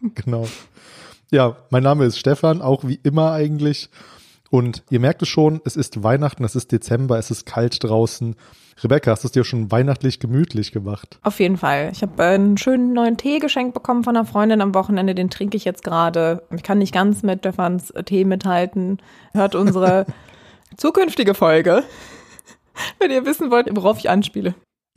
genau. Ja, mein Name ist Stefan, auch wie immer eigentlich. Und ihr merkt es schon, es ist Weihnachten, es ist Dezember, es ist kalt draußen. Rebecca, hast du es dir schon weihnachtlich gemütlich gemacht? Auf jeden Fall. Ich habe einen schönen neuen Tee geschenkt bekommen von einer Freundin am Wochenende. Den trinke ich jetzt gerade. Ich kann nicht ganz mit Stefans Tee mithalten. Hört unsere zukünftige Folge, wenn ihr wissen wollt, worauf ich anspiele.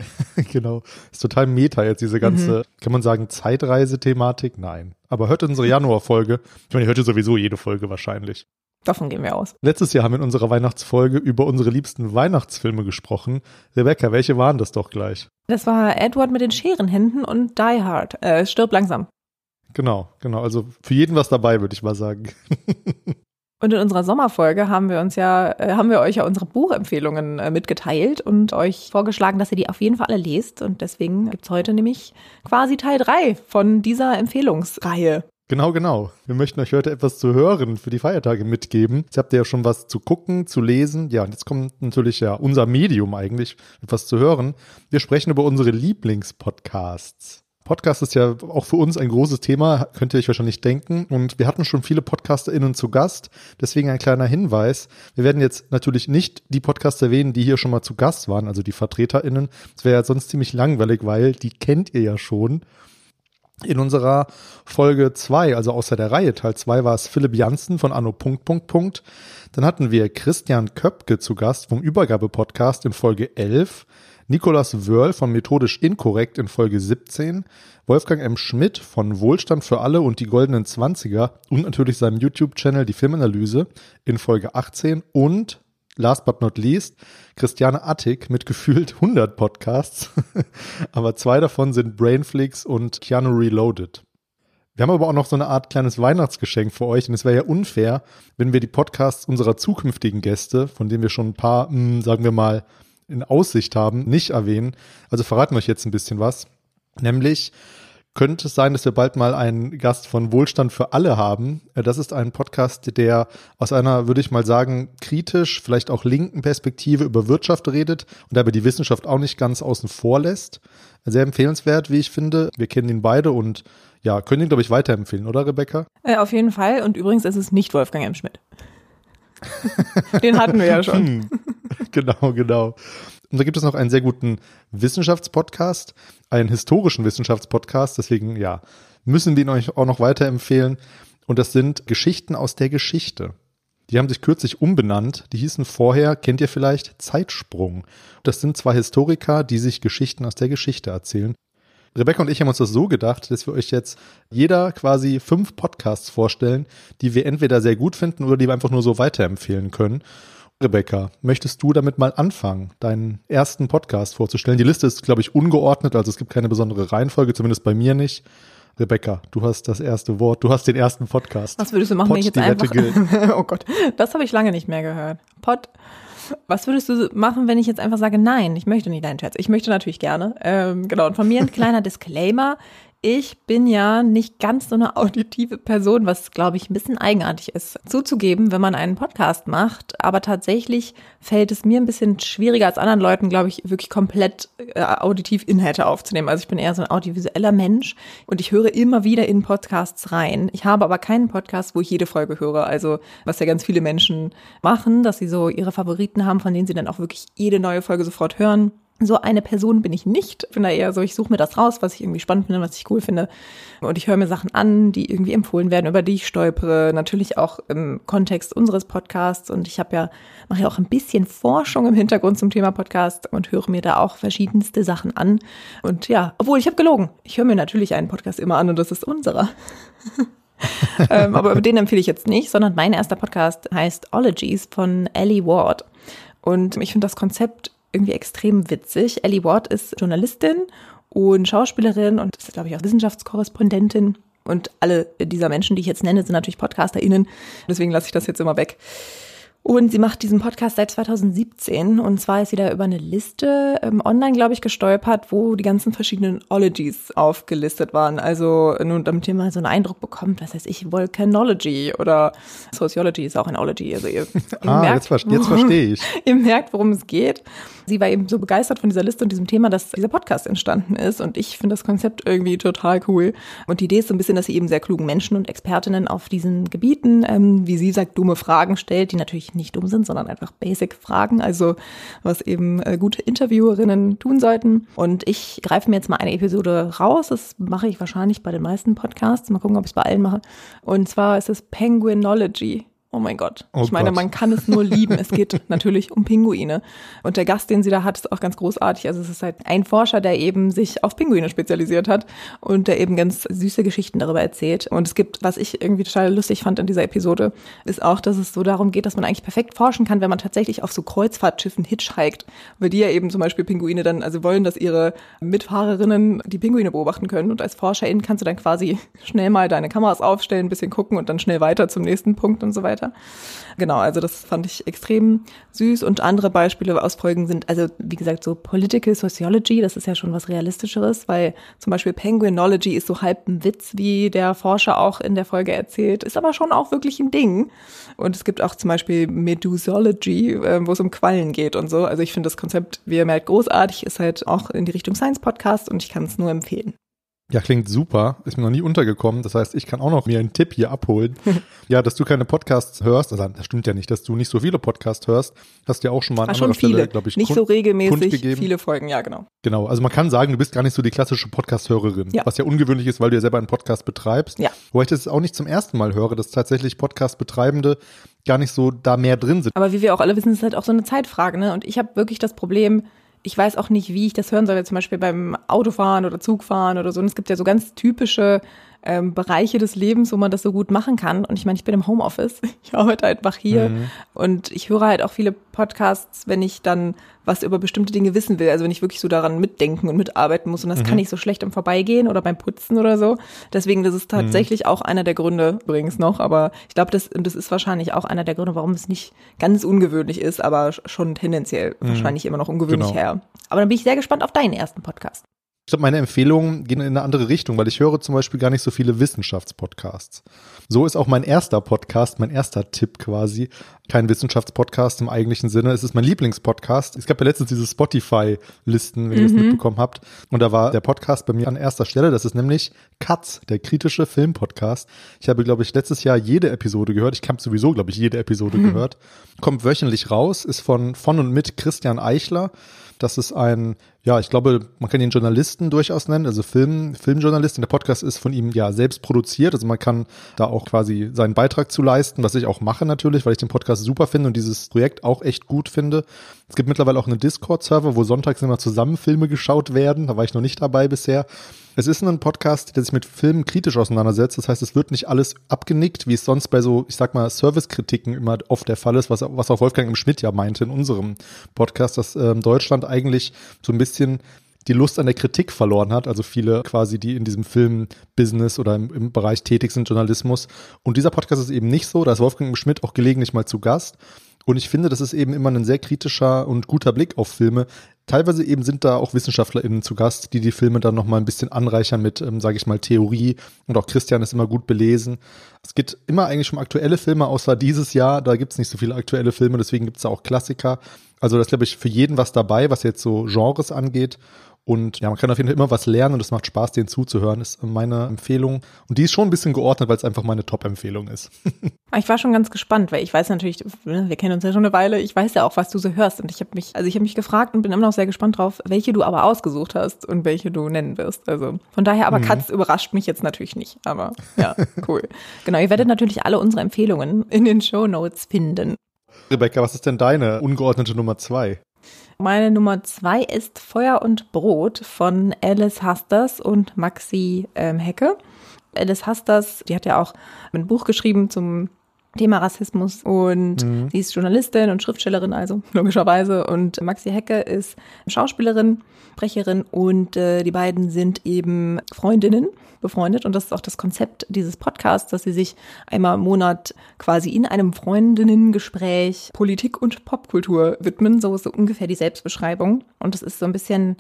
genau. Ist total meta jetzt, diese ganze, mhm. kann man sagen, Zeitreise-Thematik? Nein. Aber hört unsere Januar-Folge. Ich meine, ihr hört ja sowieso jede Folge wahrscheinlich. Davon gehen wir aus. Letztes Jahr haben wir in unserer Weihnachtsfolge über unsere liebsten Weihnachtsfilme gesprochen. Rebecca, welche waren das doch gleich? Das war Edward mit den Scherenhänden und Die Hard. Äh, stirb langsam. Genau, genau. Also für jeden was dabei, würde ich mal sagen. Und in unserer Sommerfolge haben wir uns ja, äh, haben wir euch ja unsere Buchempfehlungen äh, mitgeteilt und euch vorgeschlagen, dass ihr die auf jeden Fall alle lest. Und deswegen gibt's heute nämlich quasi Teil drei von dieser Empfehlungsreihe. Genau, genau. Wir möchten euch heute etwas zu hören für die Feiertage mitgeben. Jetzt habt ihr ja schon was zu gucken, zu lesen. Ja, und jetzt kommt natürlich ja unser Medium eigentlich, etwas zu hören. Wir sprechen über unsere Lieblingspodcasts. Podcast ist ja auch für uns ein großes Thema, könnt ihr euch wahrscheinlich denken. Und wir hatten schon viele PodcasterInnen zu Gast. Deswegen ein kleiner Hinweis. Wir werden jetzt natürlich nicht die Podcaster erwähnen, die hier schon mal zu Gast waren, also die VertreterInnen. Das wäre ja sonst ziemlich langweilig, weil die kennt ihr ja schon. In unserer Folge 2, also außer der Reihe, Teil 2, war es Philipp Janssen von Anno Punkt Punkt Punkt. Dann hatten wir Christian Köpke zu Gast vom Übergabe-Podcast in Folge 11. Nikolas Wörl von Methodisch Inkorrekt in Folge 17, Wolfgang M. Schmidt von Wohlstand für alle und die goldenen Zwanziger und natürlich seinem YouTube-Channel Die Filmanalyse in Folge 18 und last but not least Christiane Attig mit gefühlt 100 Podcasts, aber zwei davon sind Brainflix und Keanu Reloaded. Wir haben aber auch noch so eine Art kleines Weihnachtsgeschenk für euch und es wäre ja unfair, wenn wir die Podcasts unserer zukünftigen Gäste, von denen wir schon ein paar, mh, hm, sagen wir mal, in Aussicht haben, nicht erwähnen. Also verraten wir euch jetzt ein bisschen was. Nämlich könnte es sein, dass wir bald mal einen Gast von Wohlstand für alle haben. Äh, das ist ein Podcast, der aus einer, würde ich mal sagen, kritisch, vielleicht auch linken Perspektive über Wirtschaft redet und dabei die Wissenschaft auch nicht ganz außen vor lässt. Sehr empfehlenswert, wie ich finde. Wir kennen ihn beide und ja, können ihn, glaube ich, weiterempfehlen, oder Rebecca? Äh, auf jeden Fall. Und übrigens ist es nicht Wolfgang M. Schmidt. Den hatten wir ja schon. Hm. genau, genau. Und da gibt es noch einen sehr guten Wissenschaftspodcast, einen historischen Wissenschaftspodcast. Deswegen, ja, müssen wir ihn euch auch noch weiterempfehlen. Und das sind Geschichten aus der Geschichte. Die haben sich kürzlich umbenannt. Die hießen vorher, kennt ihr vielleicht, Zeitsprung. Das sind zwei Historiker, die sich Geschichten aus der Geschichte erzählen. Rebecca und ich haben uns das so gedacht, dass wir euch jetzt jeder quasi fünf Podcasts vorstellen, die wir entweder sehr gut finden oder die wir einfach nur so weiterempfehlen können. Rebecca, möchtest du damit mal anfangen, deinen ersten Podcast vorzustellen? Die Liste ist, glaube ich, ungeordnet, also es gibt keine besondere Reihenfolge, zumindest bei mir nicht. Rebecca, du hast das erste Wort, du hast den ersten Podcast. Was würdest du machen, Pod, wenn ich jetzt einfach... oh Gott, das habe ich lange nicht mehr gehört. Pod, was würdest du machen, wenn ich jetzt einfach sage, nein, ich möchte nicht deinen Scherz. Ich möchte natürlich gerne. Ähm, genau, und von mir ein kleiner Disclaimer ich bin ja nicht ganz so eine auditive Person, was glaube ich ein bisschen eigenartig ist zuzugeben, wenn man einen Podcast macht. Aber tatsächlich fällt es mir ein bisschen schwieriger als anderen Leuten, glaube ich, wirklich komplett äh, auditiv Inhalte aufzunehmen. Also ich bin eher so ein audiovisueller Mensch und ich höre immer wieder in Podcasts rein. Ich habe aber keinen Podcast, wo ich jede Folge höre. Also was ja ganz viele Menschen machen, dass sie so ihre Favoriten haben, von denen sie dann auch wirklich jede neue Folge sofort hören. So eine Person bin ich nicht. Ich bin da eher so, ich suche mir das raus, was ich irgendwie spannend finde, was ich cool finde. Und ich höre mir Sachen an, die irgendwie empfohlen werden, über die ich stolpere. Natürlich auch im Kontext unseres Podcasts. Und ich habe ja, mache ja auch ein bisschen Forschung im Hintergrund zum Thema Podcast und höre mir da auch verschiedenste Sachen an. Und ja, obwohl ich habe gelogen. Ich höre mir natürlich einen Podcast immer an und das ist unserer. ähm, aber den empfehle ich jetzt nicht, sondern mein erster Podcast heißt Ologies von Ellie Ward. Und ich finde das Konzept irgendwie extrem witzig. Ellie Ward ist Journalistin und Schauspielerin und ist, glaube ich, auch Wissenschaftskorrespondentin. Und alle dieser Menschen, die ich jetzt nenne, sind natürlich PodcasterInnen. Deswegen lasse ich das jetzt immer weg. Und sie macht diesen Podcast seit 2017 und zwar ist sie da über eine Liste ähm, online, glaube ich, gestolpert, wo die ganzen verschiedenen Ologies aufgelistet waren. Also nur damit ihr mal so einen Eindruck bekommt, was heißt ich, Volcanology oder Sociology ist auch ein Ology. Also ihr, ihr ah, merkt, jetzt, jetzt verstehe ich. ihr merkt, worum es geht. Sie war eben so begeistert von dieser Liste und diesem Thema, dass dieser Podcast entstanden ist. Und ich finde das Konzept irgendwie total cool. Und die Idee ist so ein bisschen, dass sie eben sehr klugen Menschen und Expertinnen auf diesen Gebieten, ähm, wie sie sagt, dumme Fragen stellt, die natürlich nicht dumm sind, sondern einfach Basic-Fragen, also was eben äh, gute Interviewerinnen tun sollten. Und ich greife mir jetzt mal eine Episode raus. Das mache ich wahrscheinlich bei den meisten Podcasts. Mal gucken, ob ich es bei allen mache. Und zwar ist es Penguinology. Oh mein Gott. Oh ich meine, Gott. man kann es nur lieben. Es geht natürlich um Pinguine. Und der Gast, den sie da hat, ist auch ganz großartig. Also es ist halt ein Forscher, der eben sich auf Pinguine spezialisiert hat und der eben ganz süße Geschichten darüber erzählt. Und es gibt, was ich irgendwie total lustig fand in dieser Episode, ist auch, dass es so darum geht, dass man eigentlich perfekt forschen kann, wenn man tatsächlich auf so Kreuzfahrtschiffen hitchhiked. Weil die ja eben zum Beispiel Pinguine dann, also wollen, dass ihre Mitfahrerinnen die Pinguine beobachten können. Und als Forscherin kannst du dann quasi schnell mal deine Kameras aufstellen, ein bisschen gucken und dann schnell weiter zum nächsten Punkt und so weiter weiter. Genau, also das fand ich extrem süß und andere Beispiele aus Folgen sind, also wie gesagt, so Political Sociology, das ist ja schon was Realistischeres, weil zum Beispiel Penguinology ist so halb ein Witz, wie der Forscher auch in der Folge erzählt, ist aber schon auch wirklich ein Ding. Und es gibt auch zum Beispiel Medusology, äh, wo es um Quallen geht und so. Also ich finde das Konzept, wie ihr merkt, großartig, ist halt auch in die Richtung Science Podcast und ich kann es nur empfehlen. Ja, klingt super. Ist mir noch nie untergekommen. Das heißt, ich kann auch noch mir einen Tipp hier abholen. ja, dass du keine Podcasts hörst. Also, das stimmt ja nicht, dass du nicht so viele Podcasts hörst. Hast ja auch schon mal an Ach, anderer Stelle, glaube ich, Nicht so regelmäßig viele Folgen, ja, genau. Genau. Also, man kann sagen, du bist gar nicht so die klassische Podcast-Hörerin. Ja. Was ja ungewöhnlich ist, weil du ja selber einen Podcast betreibst. Ja. Wobei ich das auch nicht zum ersten Mal höre, dass tatsächlich Podcast-Betreibende gar nicht so da mehr drin sind. Aber wie wir auch alle wissen, ist halt auch so eine Zeitfrage, ne? Und ich habe wirklich das Problem, ich weiß auch nicht, wie ich das hören soll, zum Beispiel beim Autofahren oder Zugfahren oder so. Und es gibt ja so ganz typische ähm, Bereiche des Lebens, wo man das so gut machen kann. Und ich meine, ich bin im Homeoffice, ich arbeite einfach hier mhm. und ich höre halt auch viele Podcasts, wenn ich dann was über bestimmte Dinge wissen will. Also wenn ich wirklich so daran mitdenken und mitarbeiten muss. Und das mhm. kann ich so schlecht im Vorbeigehen oder beim Putzen oder so. Deswegen, das ist tatsächlich mhm. auch einer der Gründe übrigens noch. Aber ich glaube, das, das ist wahrscheinlich auch einer der Gründe, warum es nicht ganz ungewöhnlich ist, aber schon tendenziell mhm. wahrscheinlich immer noch ungewöhnlich genau. her. Aber dann bin ich sehr gespannt auf deinen ersten Podcast. Ich glaube, meine Empfehlungen gehen in eine andere Richtung, weil ich höre zum Beispiel gar nicht so viele Wissenschaftspodcasts. So ist auch mein erster Podcast, mein erster Tipp quasi, kein Wissenschaftspodcast im eigentlichen Sinne. Es ist mein Lieblingspodcast. Es gab ja letztens diese Spotify-Listen, wenn mhm. ihr es mitbekommen habt. Und da war der Podcast bei mir an erster Stelle. Das ist nämlich Katz, der kritische Filmpodcast. Ich habe, glaube ich, letztes Jahr jede Episode gehört. Ich habe sowieso, glaube ich, jede Episode mhm. gehört. Kommt wöchentlich raus, ist von, von und mit Christian Eichler. Das ist ein, ja, ich glaube, man kann ihn Journalisten durchaus nennen, also Film, Filmjournalist. Und der Podcast ist von ihm ja selbst produziert. Also man kann da auch quasi seinen Beitrag zu leisten, was ich auch mache natürlich, weil ich den Podcast super finde und dieses Projekt auch echt gut finde. Es gibt mittlerweile auch einen Discord-Server, wo sonntags immer zusammen Filme geschaut werden. Da war ich noch nicht dabei bisher. Es ist ein Podcast, der sich mit Filmen kritisch auseinandersetzt. Das heißt, es wird nicht alles abgenickt, wie es sonst bei so, ich sag mal, Servicekritiken immer oft der Fall ist, was, was auch Wolfgang im Schmidt ja meinte in unserem Podcast, dass ähm, Deutschland eigentlich so ein bisschen die Lust an der Kritik verloren hat, also viele quasi, die in diesem Filmbusiness oder im, im, Bereich tätig sind, Journalismus. Und dieser Podcast ist eben nicht so, da ist Wolfgang Schmidt auch gelegentlich mal zu Gast. Und ich finde, das ist eben immer ein sehr kritischer und guter Blick auf Filme. Teilweise eben sind da auch WissenschaftlerInnen zu Gast, die die Filme dann nochmal ein bisschen anreichern mit, ähm, sage ich mal, Theorie. Und auch Christian ist immer gut belesen. Es geht immer eigentlich um aktuelle Filme, außer dieses Jahr. Da gibt's nicht so viele aktuelle Filme, deswegen gibt's da auch Klassiker. Also das glaube ich für jeden was dabei, was jetzt so Genres angeht. Und ja, man kann auf jeden Fall immer was lernen und es macht Spaß, denen zuzuhören, ist meine Empfehlung. Und die ist schon ein bisschen geordnet, weil es einfach meine Top-Empfehlung ist. ich war schon ganz gespannt, weil ich weiß natürlich, ne, wir kennen uns ja schon eine Weile, ich weiß ja auch, was du so hörst. Und ich habe mich, also ich habe mich gefragt und bin immer noch sehr gespannt drauf, welche du aber ausgesucht hast und welche du nennen wirst. Also von daher, aber mhm. Katz überrascht mich jetzt natürlich nicht. Aber ja, cool. genau, ihr werdet natürlich alle unsere Empfehlungen in den Show Notes finden. Rebecca, was ist denn deine ungeordnete Nummer zwei? Meine Nummer zwei ist Feuer und Brot von Alice Hasters und Maxi ähm, Hecke. Alice Hasters, die hat ja auch ein Buch geschrieben zum Thema Rassismus und mhm. sie ist Journalistin und Schriftstellerin, also logischerweise. Und Maxi Hecke ist Schauspielerin, Sprecherin und äh, die beiden sind eben Freundinnen befreundet und das ist auch das Konzept dieses Podcasts, dass sie sich einmal im Monat quasi in einem Freundinnengespräch Politik und Popkultur widmen. So ist so ungefähr die Selbstbeschreibung. Und das ist so ein bisschen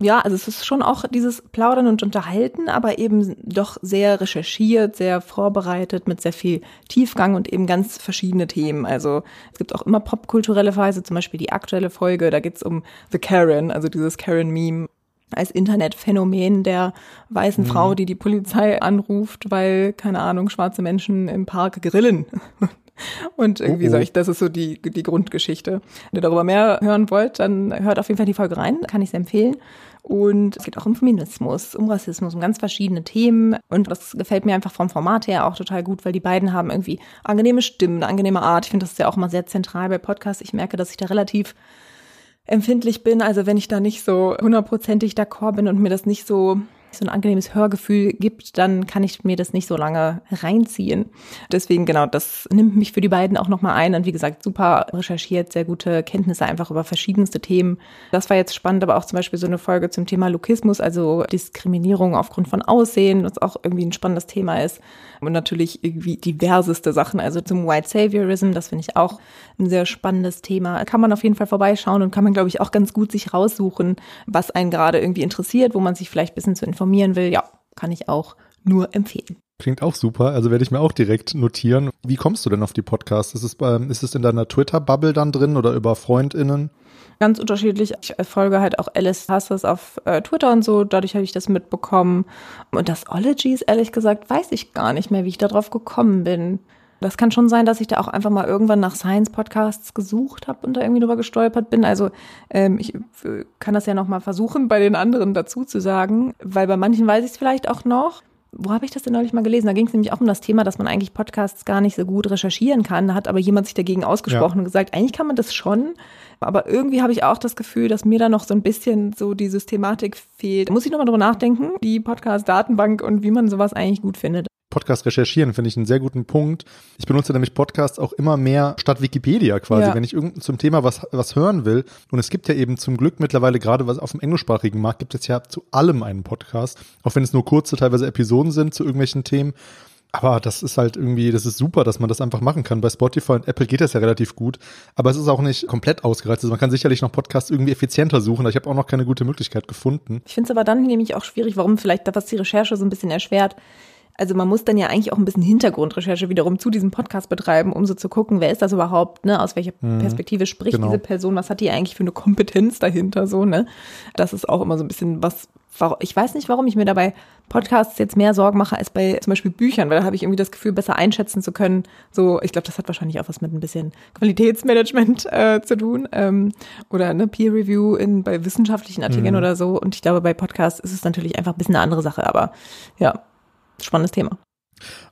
ja, also es ist schon auch dieses Plaudern und Unterhalten, aber eben doch sehr recherchiert, sehr vorbereitet, mit sehr viel Tiefgang und eben ganz verschiedene Themen. Also es gibt auch immer popkulturelle Weise, zum Beispiel die aktuelle Folge, da geht's um The Karen, also dieses Karen-Meme als Internetphänomen der weißen mhm. Frau, die die Polizei anruft, weil, keine Ahnung, schwarze Menschen im Park grillen. Und irgendwie oh, oh. soll ich, das ist so die, die Grundgeschichte. Wenn ihr darüber mehr hören wollt, dann hört auf jeden Fall die Folge rein, kann ich sehr empfehlen. Und es geht auch um Feminismus, um Rassismus, um ganz verschiedene Themen. Und das gefällt mir einfach vom Format her auch total gut, weil die beiden haben irgendwie angenehme Stimmen, eine angenehme Art. Ich finde, das ist ja auch immer sehr zentral bei Podcasts. Ich merke, dass ich da relativ empfindlich bin. Also wenn ich da nicht so hundertprozentig d'accord bin und mir das nicht so so ein angenehmes Hörgefühl gibt, dann kann ich mir das nicht so lange reinziehen. Deswegen genau, das nimmt mich für die beiden auch nochmal ein. Und wie gesagt, super recherchiert, sehr gute Kenntnisse einfach über verschiedenste Themen. Das war jetzt spannend, aber auch zum Beispiel so eine Folge zum Thema Lokismus, also Diskriminierung aufgrund von Aussehen, was auch irgendwie ein spannendes Thema ist. Und natürlich irgendwie diverseste Sachen, also zum White Saviorism, das finde ich auch ein sehr spannendes Thema. Kann man auf jeden Fall vorbeischauen und kann man, glaube ich, auch ganz gut sich raussuchen, was einen gerade irgendwie interessiert, wo man sich vielleicht ein bisschen zu will, ja, kann ich auch nur empfehlen. Klingt auch super, also werde ich mir auch direkt notieren. Wie kommst du denn auf die Podcasts? Ist es, ähm, ist es in deiner Twitter-Bubble dann drin oder über FreundInnen? Ganz unterschiedlich. Ich folge halt auch Alice Hasses auf äh, Twitter und so, dadurch habe ich das mitbekommen. Und das Ologies, ehrlich gesagt, weiß ich gar nicht mehr, wie ich darauf gekommen bin. Das kann schon sein, dass ich da auch einfach mal irgendwann nach Science-Podcasts gesucht habe und da irgendwie drüber gestolpert bin. Also ähm, ich äh, kann das ja noch mal versuchen, bei den anderen dazu zu sagen, weil bei manchen weiß ich es vielleicht auch noch. Wo habe ich das denn neulich mal gelesen? Da ging es nämlich auch um das Thema, dass man eigentlich Podcasts gar nicht so gut recherchieren kann. Da hat aber jemand sich dagegen ausgesprochen ja. und gesagt, eigentlich kann man das schon. Aber irgendwie habe ich auch das Gefühl, dass mir da noch so ein bisschen so die Systematik fehlt. Da muss ich nochmal drüber nachdenken, die Podcast-Datenbank und wie man sowas eigentlich gut findet. Podcast recherchieren, finde ich einen sehr guten Punkt. Ich benutze nämlich Podcasts auch immer mehr statt Wikipedia quasi, ja. wenn ich irgend zum Thema was, was hören will. Und es gibt ja eben zum Glück mittlerweile gerade was auf dem englischsprachigen Markt gibt es ja zu allem einen Podcast, auch wenn es nur kurze, teilweise Episoden sind zu irgendwelchen Themen. Aber das ist halt irgendwie, das ist super, dass man das einfach machen kann. Bei Spotify und Apple geht das ja relativ gut, aber es ist auch nicht komplett ausgereizt. Also man kann sicherlich noch Podcasts irgendwie effizienter suchen. Ich habe auch noch keine gute Möglichkeit gefunden. Ich finde es aber dann nämlich auch schwierig, warum vielleicht da was die Recherche so ein bisschen erschwert also man muss dann ja eigentlich auch ein bisschen Hintergrundrecherche wiederum zu diesem Podcast betreiben, um so zu gucken, wer ist das überhaupt, ne, aus welcher mhm, Perspektive spricht genau. diese Person, was hat die eigentlich für eine Kompetenz dahinter, so, ne. Das ist auch immer so ein bisschen was, ich weiß nicht, warum ich mir dabei Podcasts jetzt mehr Sorgen mache als bei zum Beispiel Büchern, weil da habe ich irgendwie das Gefühl, besser einschätzen zu können. So, ich glaube, das hat wahrscheinlich auch was mit ein bisschen Qualitätsmanagement äh, zu tun ähm, oder eine Peer Review in bei wissenschaftlichen Artikeln mhm. oder so. Und ich glaube, bei Podcasts ist es natürlich einfach ein bisschen eine andere Sache. Aber ja, spannendes Thema.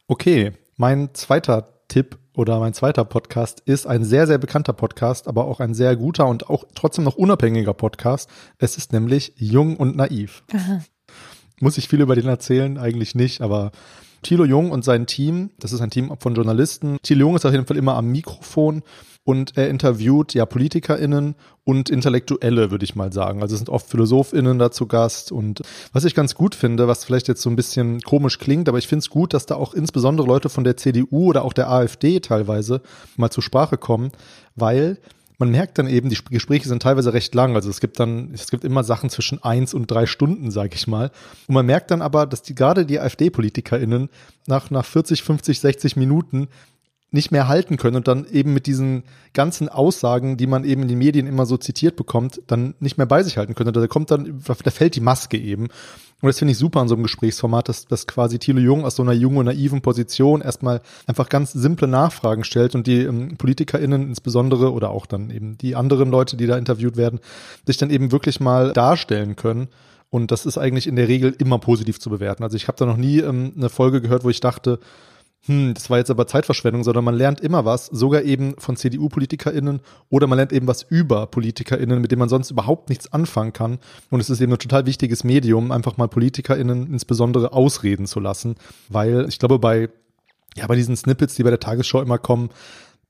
Okay, mein zweiter Tipp oder mein zweiter Podcast ist ein sehr, sehr bekannter Podcast, aber auch ein sehr guter und auch trotzdem noch unabhängiger Podcast. Es ist nämlich Jung und Naiv. Aha. Muss ich viel über den erzählen? Eigentlich nicht, aber Thilo Jung und sein Team, das ist ein Team von Journalisten. Thilo Jung ist auf jeden Fall immer am Mikrofon und er interviewt ja PolitikerInnen und Intellektuelle, würde ich mal sagen. Also es sind oft PhilosophInnen da zu Gast und was ich ganz gut finde, was vielleicht jetzt so ein bisschen komisch klingt, aber ich finde es gut, dass da auch insbesondere Leute von der CDU oder auch der AfD teilweise mal zur Sprache kommen, weil man merkt dann eben, die Gespräche sind teilweise recht lang. Also es gibt dann, es gibt immer Sachen zwischen eins und drei Stunden, sage ich mal. Und man merkt dann aber, dass die gerade die AfD-PolitikerInnen nach, nach 40, 50, 60 Minuten nicht mehr halten können und dann eben mit diesen ganzen Aussagen, die man eben in den Medien immer so zitiert bekommt, dann nicht mehr bei sich halten können. Da kommt dann, da fällt die Maske eben. Und das finde ich super an so einem Gesprächsformat, dass, dass quasi Thilo Jung aus so einer jungen, naiven Position erstmal einfach ganz simple Nachfragen stellt und die ähm, PolitikerInnen insbesondere oder auch dann eben die anderen Leute, die da interviewt werden, sich dann eben wirklich mal darstellen können. Und das ist eigentlich in der Regel immer positiv zu bewerten. Also ich habe da noch nie ähm, eine Folge gehört, wo ich dachte, hm, das war jetzt aber Zeitverschwendung, sondern man lernt immer was, sogar eben von CDU-PolitikerInnen oder man lernt eben was über PolitikerInnen, mit dem man sonst überhaupt nichts anfangen kann. Und es ist eben ein total wichtiges Medium, einfach mal PolitikerInnen insbesondere ausreden zu lassen, weil ich glaube, bei ja, bei diesen Snippets, die bei der Tagesschau immer kommen,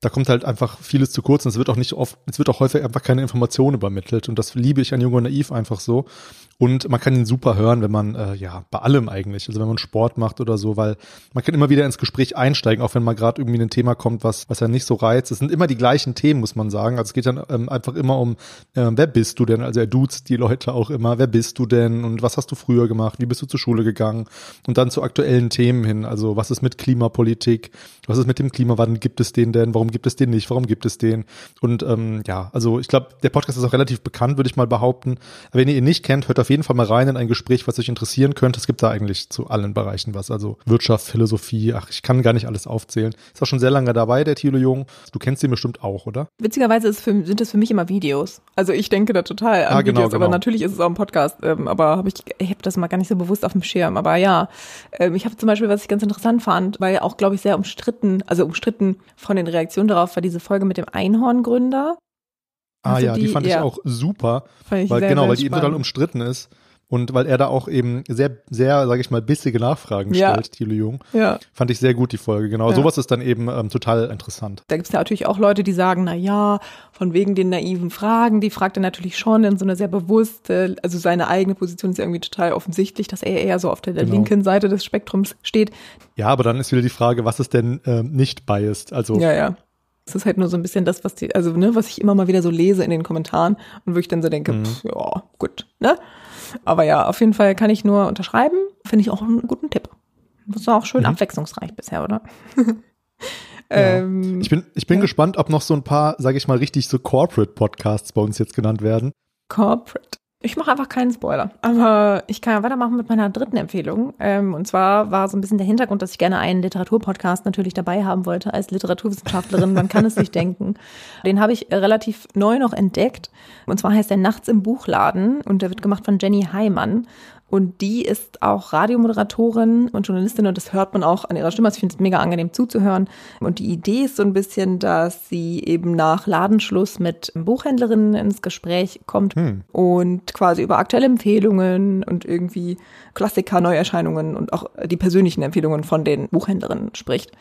da kommt halt einfach vieles zu kurz und es wird auch nicht oft, es wird auch häufig einfach keine Information übermittelt und das liebe ich an Jung und Naiv einfach so. Und man kann ihn super hören, wenn man, äh, ja, bei allem eigentlich, also wenn man Sport macht oder so, weil man kann immer wieder ins Gespräch einsteigen, auch wenn mal gerade irgendwie ein Thema kommt, was, was ja nicht so reizt. Es sind immer die gleichen Themen, muss man sagen. Also es geht dann ähm, einfach immer um, äh, wer bist du denn? Also er duzt die Leute auch immer, wer bist du denn und was hast du früher gemacht? Wie bist du zur Schule gegangen? Und dann zu aktuellen Themen hin, also was ist mit Klimapolitik? Was ist mit dem Klimawandel? Gibt es den denn? Warum gibt es den nicht? Warum gibt es den? Und ähm, ja, also ich glaube, der Podcast ist auch relativ bekannt, würde ich mal behaupten. Aber wenn ihr ihn nicht kennt, hört auf jeden Fall mal rein in ein Gespräch, was euch interessieren könnte. Es gibt da eigentlich zu allen Bereichen was. Also Wirtschaft, Philosophie, ach, ich kann gar nicht alles aufzählen. Ist auch schon sehr lange dabei, der Thilo Jung. Du kennst ihn bestimmt auch, oder? Witzigerweise für, sind das für mich immer Videos. Also ich denke da total an Ah, genau, Videos, aber genau. natürlich ist es auch ein Podcast. Ähm, aber hab ich, ich habe das mal gar nicht so bewusst auf dem Schirm. Aber ja, ähm, ich habe zum Beispiel, was ich ganz interessant fand, weil auch, glaube ich, sehr umstritten, also umstritten von den Reaktionen darauf war diese Folge mit dem Einhorngründer. Ah Also ja, die, die- fand ja. ich auch super. Fand ich Weil, sehr, genau, sehr weil die total spannend. umstritten ist. Und weil er da auch eben sehr, sehr, sage ich mal, bissige Nachfragen Ja. stellt, Thilo Jung. Ja. Fand ich sehr gut, die Folge. Genau, Ja. sowas ist dann eben ähm, total interessant. Da gibt's ja natürlich auch Leute, die sagen, na ja, von wegen den naiven Fragen, die fragt er natürlich schon in so einer sehr bewusste, also seine eigene Position ist ja irgendwie total offensichtlich, dass er eher so auf der, der Genau. linken Seite des Spektrums steht. Ja, aber dann ist wieder die Frage, was ist denn ähm, nicht biased? Also, Ja, ja. Es ist halt nur so ein bisschen das, was die, also ne, was ich immer mal wieder so lese in den Kommentaren und wo ich dann so denke, Mhm. pff, ja, gut, ne? Aber ja, auf jeden Fall kann ich nur unterschreiben. Finde ich auch einen guten Tipp. Das war auch schön Mhm. abwechslungsreich bisher, oder? ähm, ich bin, ich bin gespannt, ob noch so ein paar, sage ich mal, richtig so Corporate-Podcasts bei uns jetzt genannt werden. Corporate. Ich mache einfach keinen Spoiler. Aber ich kann ja weitermachen mit meiner dritten Empfehlung. Ähm, und zwar war so ein bisschen der Hintergrund, dass ich gerne einen Literaturpodcast natürlich dabei haben wollte als Literaturwissenschaftlerin. Man kann es sich denken. Den habe ich relativ neu noch entdeckt. Und zwar heißt er Nachts im Buchladen und der wird gemacht von Jenny Heimann. Und die ist auch Radiomoderatorin und Journalistin und das hört man auch an ihrer Stimme. Also ich finde es mega angenehm zuzuhören. Und die Idee ist so ein bisschen, dass sie eben nach Ladenschluss mit Buchhändlerinnen ins Gespräch kommt und quasi über aktuelle Empfehlungen und irgendwie Klassiker, Neuerscheinungen und auch die persönlichen Empfehlungen von den Buchhändlerinnen spricht.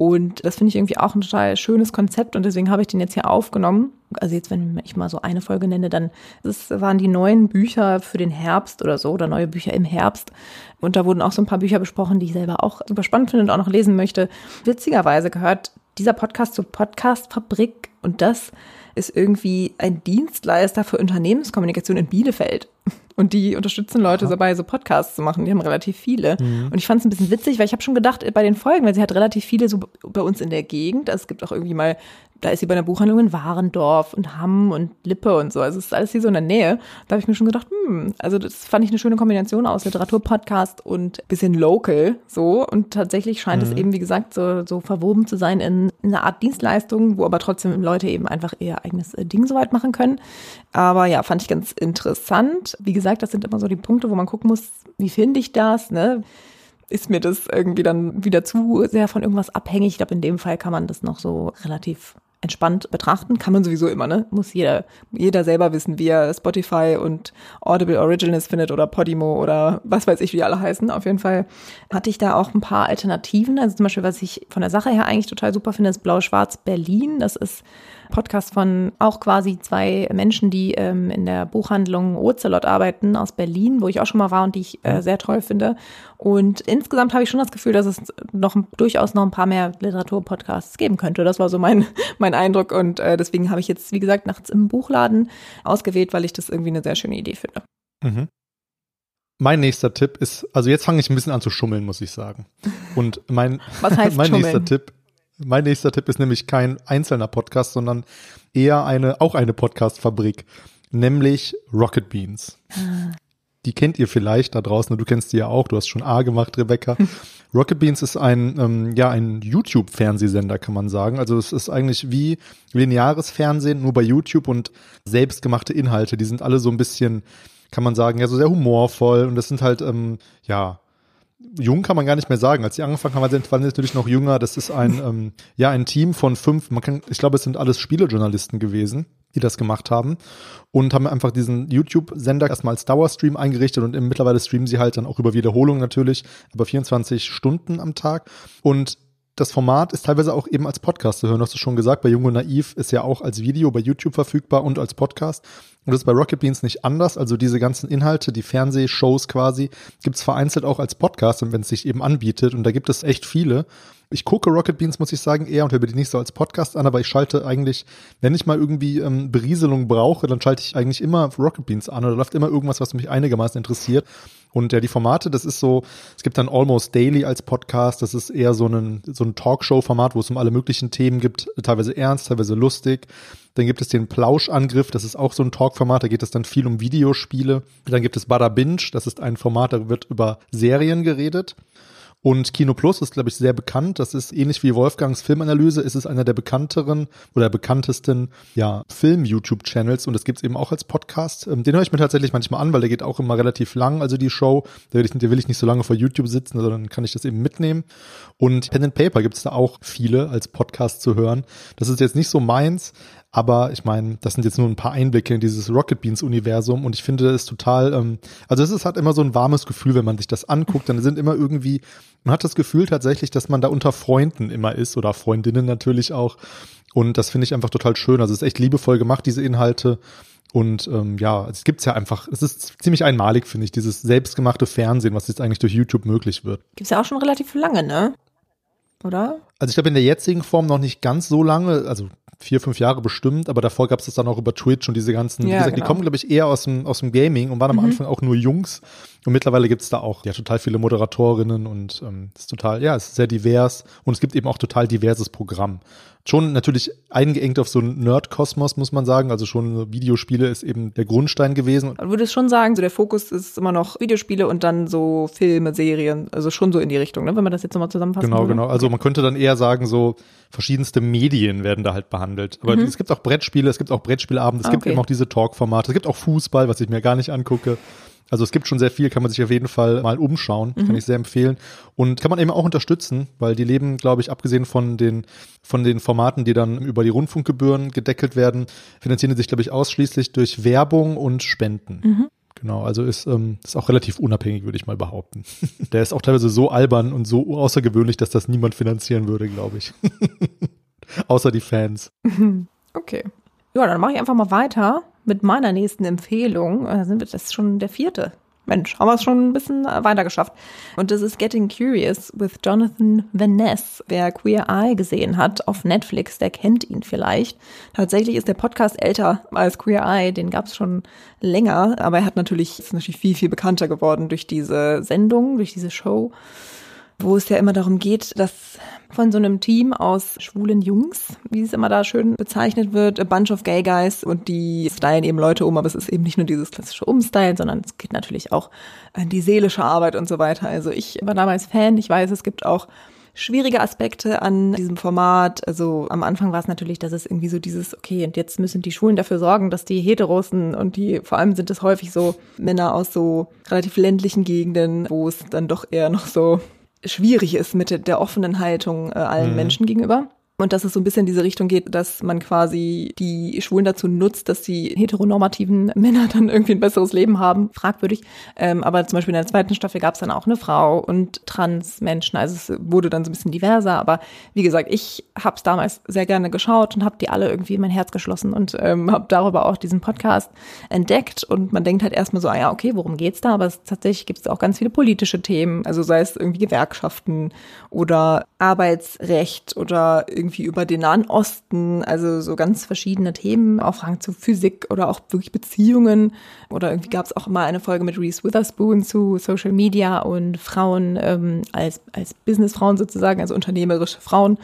Und das finde ich irgendwie auch ein total schönes Konzept und deswegen habe ich den jetzt hier aufgenommen. Also jetzt, wenn ich mal so eine Folge nenne, dann das waren die neuen Bücher für den Herbst oder so oder neue Bücher im Herbst. Und da wurden auch so ein paar Bücher besprochen, die ich selber auch super spannend finde und auch noch lesen möchte. Witzigerweise gehört dieser Podcast zur Podcast-Fabrik und das ist irgendwie ein Dienstleister für Unternehmenskommunikation in Bielefeld. Und die unterstützen Leute dabei, so Podcasts zu machen. Die haben relativ viele. Und ich fand es ein bisschen witzig, weil ich habe schon gedacht, bei den Folgen, weil sie hat relativ viele so bei uns in der Gegend. Also es gibt auch irgendwie mal, da ist sie bei einer Buchhandlung in Warendorf und Hamm und Lippe und so. Also es ist alles hier so in der Nähe. Da habe ich mir schon gedacht, hm, also das fand ich eine schöne Kombination aus Literaturpodcast und bisschen local so. Und tatsächlich scheint es eben, wie gesagt, so, so verwoben zu sein in, in einer Art Dienstleistung, wo aber trotzdem Leute eben einfach ihr eigenes äh, Ding soweit machen können. Aber ja, fand ich ganz interessant. Wie gesagt, das sind immer so die Punkte, wo man gucken muss, wie finde ich das, ne? Ist mir das irgendwie dann wieder zu sehr von irgendwas abhängig? Ich glaube, in dem Fall kann man das noch so relativ entspannt betrachten. Kann man sowieso immer, ne? Muss jeder, jeder selber wissen, wie er Spotify und Audible Originals findet oder Podimo oder was weiß ich, wie alle heißen. Auf jeden Fall hatte ich da auch ein paar Alternativen. Also zum Beispiel, was ich von der Sache her eigentlich total super finde, ist Blau-Schwarz Berlin. Das ist Podcast von auch quasi zwei Menschen, die ähm, in der Buchhandlung Ocelot arbeiten aus Berlin, wo ich auch schon mal war und die ich äh, sehr toll finde. Und insgesamt habe ich schon das Gefühl, dass es noch durchaus noch ein paar mehr Literaturpodcasts geben könnte. Das war so mein, mein Eindruck und äh, deswegen habe ich jetzt, wie gesagt, nachts im Buchladen ausgewählt, weil ich das irgendwie eine sehr schöne Idee finde. Mhm. Mein nächster Tipp ist, also jetzt fange ich ein bisschen an zu schummeln, muss ich sagen. Und mein, Was heißt mein nächster Tipp, mein nächster Tipp ist nämlich kein einzelner Podcast, sondern eher eine, auch eine Podcast-Fabrik, nämlich Rocket Beans. Die kennt ihr vielleicht da draußen, du kennst die ja auch, du hast schon A gemacht, Rebecca. Rocket Beans ist ein, ähm, ja, ein YouTube-Fernsehsender, kann man sagen. Also es ist eigentlich wie lineares Fernsehen, nur bei YouTube und selbstgemachte Inhalte. Die sind alle so ein bisschen, kann man sagen, ja, so sehr humorvoll und das sind halt, ähm, ja, jung kann man gar nicht mehr sagen. Als sie angefangen haben, waren sie natürlich noch jünger. Das ist ein, ähm, ja, ein Team von fünf, man kann, ich glaube, es sind alles Spielejournalisten gewesen, die das gemacht haben und haben einfach diesen YouTube-Sender erstmal als Dauerstream eingerichtet und mittlerweile streamen sie halt dann auch über Wiederholung natürlich, aber 24 Stunden am Tag und das Format ist teilweise auch eben als Podcast zu hören. Hast du schon gesagt, bei Jung und Naiv ist ja auch als Video bei YouTube verfügbar und als Podcast. Und das ist bei Rocket Beans nicht anders. Also diese ganzen Inhalte, die Fernsehshows quasi, gibt's vereinzelt auch als Podcast, wenn es sich eben anbietet. Und da gibt es echt viele. Ich gucke Rocket Beans, muss ich sagen, eher und höre die nicht so als Podcast an, aber ich schalte eigentlich, wenn ich mal irgendwie ähm, Berieselung brauche, dann schalte ich eigentlich immer Rocket Beans an oder läuft immer irgendwas, was mich einigermaßen interessiert. Und ja, die Formate, das ist so, es gibt dann Almost Daily als Podcast, das ist eher so ein, so ein Talkshow-Format, wo es um alle möglichen Themen gibt, teilweise ernst, teilweise lustig. Dann gibt es den Plauschangriff, das ist auch so ein Talk-Format, da geht es dann viel um Videospiele. Dann gibt es Bada Binge, das ist ein Format, da wird über Serien geredet. Und Kino Plus ist, glaube ich, sehr bekannt. Das ist ähnlich wie Wolfgangs Filmanalyse, ist es einer der bekannteren oder bekanntesten ja, Film-YouTube-Channels und das gibt's eben auch als Podcast. Ähm, den höre ich mir tatsächlich manchmal an, weil der geht auch immer relativ lang, also die Show. Da will ich, da will ich nicht so lange vor YouTube sitzen, sondern kann ich das eben mitnehmen. Und Pen and Paper gibt's da auch viele als Podcast zu hören. Das ist jetzt nicht so meins, aber ich meine, das sind jetzt nur ein paar Einblicke in dieses Rocket Beans Universum und ich finde es total, ähm, also es ist halt immer so ein warmes Gefühl, wenn man sich das anguckt. Dann sind immer irgendwie, man hat das Gefühl tatsächlich, dass man da unter Freunden immer ist oder Freundinnen natürlich auch. Und das finde ich einfach total schön. Also es ist echt liebevoll gemacht, diese Inhalte. Und ähm, ja, es gibt's ja einfach, es ist ziemlich einmalig, finde ich, dieses selbstgemachte Fernsehen, was jetzt eigentlich durch YouTube möglich wird. Gibt's ja auch schon relativ lange, ne? Oder? Also ich glaube in der jetzigen Form noch nicht ganz so lange, also vier, fünf Jahre bestimmt, aber davor gab es das dann auch über Twitch und diese ganzen, ja, gesagt, genau. die kommen, glaube ich, eher aus dem, aus dem Gaming und waren am mhm. Anfang auch nur Jungs. Und mittlerweile gibt es da auch ja total viele Moderatorinnen und ähm, ist total, ja, es ist sehr divers und es gibt eben auch total diverses Programm. Schon natürlich eingeengt auf so einen Nerd-Kosmos, muss man sagen. Also schon Videospiele ist eben der Grundstein gewesen. Du würdest schon sagen, so der Fokus ist immer noch Videospiele und dann so Filme, Serien, also schon so in die Richtung, ne? wenn man das jetzt nochmal zusammenfassen Genau, würde. genau. Also man könnte dann eher sagen, so verschiedenste Medien werden da halt behandelt. Aber mhm. es gibt auch Brettspiele, es gibt auch Brettspielabende, es ah, gibt eben auch diese Talk-Formate, es gibt auch Fußball, was ich mir gar nicht angucke. Also es gibt schon sehr viel, kann man sich auf jeden Fall mal umschauen, mhm. kann ich sehr empfehlen. Und kann man eben auch unterstützen, weil die leben, glaube ich, abgesehen von den, von den Formaten, die dann über die Rundfunkgebühren gedeckelt werden, finanzieren die sich, glaube ich, ausschließlich durch Werbung und Spenden. Mhm. Genau, also ist, ähm, ist auch relativ unabhängig, würde ich mal behaupten. Der ist auch teilweise so albern und so außergewöhnlich, dass das niemand finanzieren würde, glaube ich. Außer die Fans. Okay. Ja, dann mache ich einfach mal weiter mit meiner nächsten Empfehlung. Da sind wir, das ist schon der vierte. Mensch, haben wir es schon ein bisschen weiter geschafft. Und das ist Getting Curious with Jonathan Van Ness. Wer Queer Eye gesehen hat auf Netflix, der kennt ihn vielleicht. Tatsächlich ist der Podcast älter als Queer Eye, den gab es schon länger, aber er hat natürlich, ist natürlich viel, viel bekannter geworden durch diese Sendung, durch diese Show wo es ja immer darum geht, dass von so einem Team aus schwulen Jungs, wie es immer da schön bezeichnet wird, a bunch of gay guys und die stylen eben Leute um, aber es ist eben nicht nur dieses klassische Umstylen, sondern es geht natürlich auch an die seelische Arbeit und so weiter. Also ich war damals Fan, ich weiß, es gibt auch schwierige Aspekte an diesem Format. Also am Anfang war es natürlich, dass es irgendwie so dieses, okay, und jetzt müssen die Schulen dafür sorgen, dass die Heterosen und die, vor allem sind es häufig so Männer aus so relativ ländlichen Gegenden, wo es dann doch eher noch so schwierig ist mit der offenen Haltung äh, allen mhm. Menschen gegenüber. Und dass es so ein bisschen in diese Richtung geht, dass man quasi die Schwulen dazu nutzt, dass die heteronormativen Männer dann irgendwie ein besseres Leben haben. Fragwürdig. Ähm, aber zum Beispiel in der zweiten Staffel gab es dann auch eine Frau und Trans-Menschen. Also es wurde dann so ein bisschen diverser. Aber wie gesagt, ich habe es damals sehr gerne geschaut und habe die alle irgendwie in mein Herz geschlossen und ähm, habe darüber auch diesen Podcast entdeckt. Und man denkt halt erstmal so, ah ja, okay, worum geht's da? Aber es, tatsächlich gibt es auch ganz viele politische Themen. Also sei es irgendwie Gewerkschaften oder Arbeitsrecht oder irgendwie irgendwie über den Nahen Osten, also so ganz verschiedene Themen, auch Fragen zu Physik oder auch wirklich Beziehungen. Oder irgendwie gab es auch immer eine Folge mit Reese Witherspoon zu Social Media und Frauen ähm, als, als Businessfrauen sozusagen, also unternehmerische Frauen.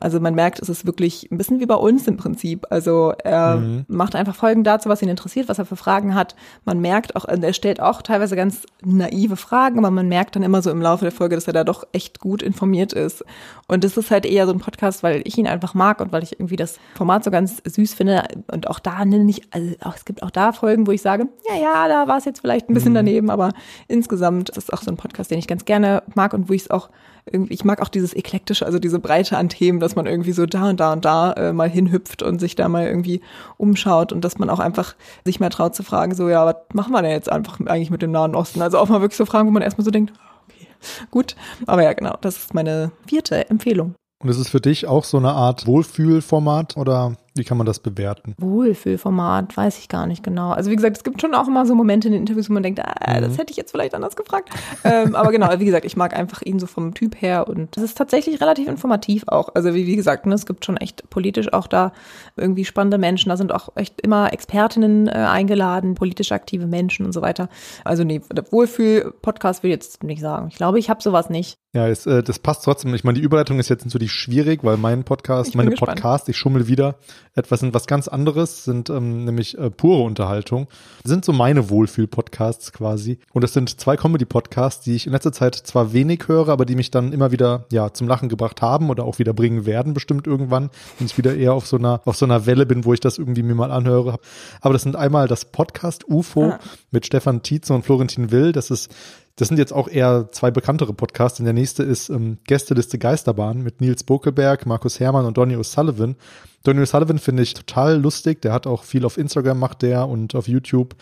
Also man merkt, es ist wirklich ein bisschen wie bei uns im Prinzip. Also er mhm. macht einfach Folgen dazu, was ihn interessiert, was er für Fragen hat. Man merkt auch, er stellt auch teilweise ganz naive Fragen, aber man merkt dann immer so im Laufe der Folge, dass er da doch echt gut informiert ist. Und das ist halt eher so ein Podcast, weil ich ihn einfach mag und weil ich irgendwie das Format so ganz süß finde. Und auch da nicht, also auch, es gibt auch da Folgen, wo ich sage, ja, ja, da war es jetzt vielleicht ein bisschen mhm. daneben, aber insgesamt ist es auch so ein Podcast, den ich ganz gerne mag und wo ich es auch irgendwie, ich mag auch dieses eklektische, also diese Breite an Themen, dass man irgendwie so da und da und da äh, mal hinhüpft und sich da mal irgendwie umschaut und dass man auch einfach sich mal traut zu fragen, so, ja, was machen wir denn jetzt einfach eigentlich mit dem Nahen Osten? Also auch mal wirklich so Fragen, wo man erstmal so denkt, okay, gut. Aber ja, genau, das ist meine vierte Empfehlung. Und ist es für dich auch so eine Art Wohlfühlformat oder wie kann man das bewerten? Wohlfühlformat, weiß ich gar nicht genau. Also wie gesagt, es gibt schon auch immer so Momente in den Interviews, wo man denkt, ah, mhm. das hätte ich jetzt vielleicht anders gefragt. ähm, aber genau, wie gesagt, ich mag einfach ihn so vom Typ her und es ist tatsächlich relativ informativ auch. Also wie, wie gesagt, ne, es gibt schon echt politisch auch da irgendwie spannende Menschen. Da sind auch echt immer Expertinnen äh, eingeladen, politisch aktive Menschen und so weiter. Also nee, Wohlfühl-Podcast will ich jetzt nicht sagen. Ich glaube, ich habe sowas nicht. Ja, es, äh, das passt trotzdem. Ich meine, die Überleitung ist jetzt natürlich schwierig, weil mein Podcast, meine gespannt. Podcast, ich schummel wieder, etwas sind was ganz anderes, sind ähm, nämlich äh, pure Unterhaltung. Das sind so meine Wohlfühl-Podcasts quasi. Und es sind zwei Comedy-Podcasts, die ich in letzter Zeit zwar wenig höre, aber die mich dann immer wieder ja zum Lachen gebracht haben oder auch wieder bringen werden, bestimmt irgendwann, wenn ich wieder eher auf so einer auf so einer Welle bin, wo ich das irgendwie mir mal anhöre. Aber das sind einmal das Podcast UFO ah. mit Stefan Tietze und Florentin Will. Das ist das sind jetzt auch eher zwei bekanntere Podcasts. Denn der nächste ist ähm, Gästeliste Geisterbahn mit Nils Bokelberg, Markus Hermann und Donny O'Sullivan. Donny O'Sullivan finde ich total lustig. Der hat auch viel auf Instagram macht der und auf YouTube.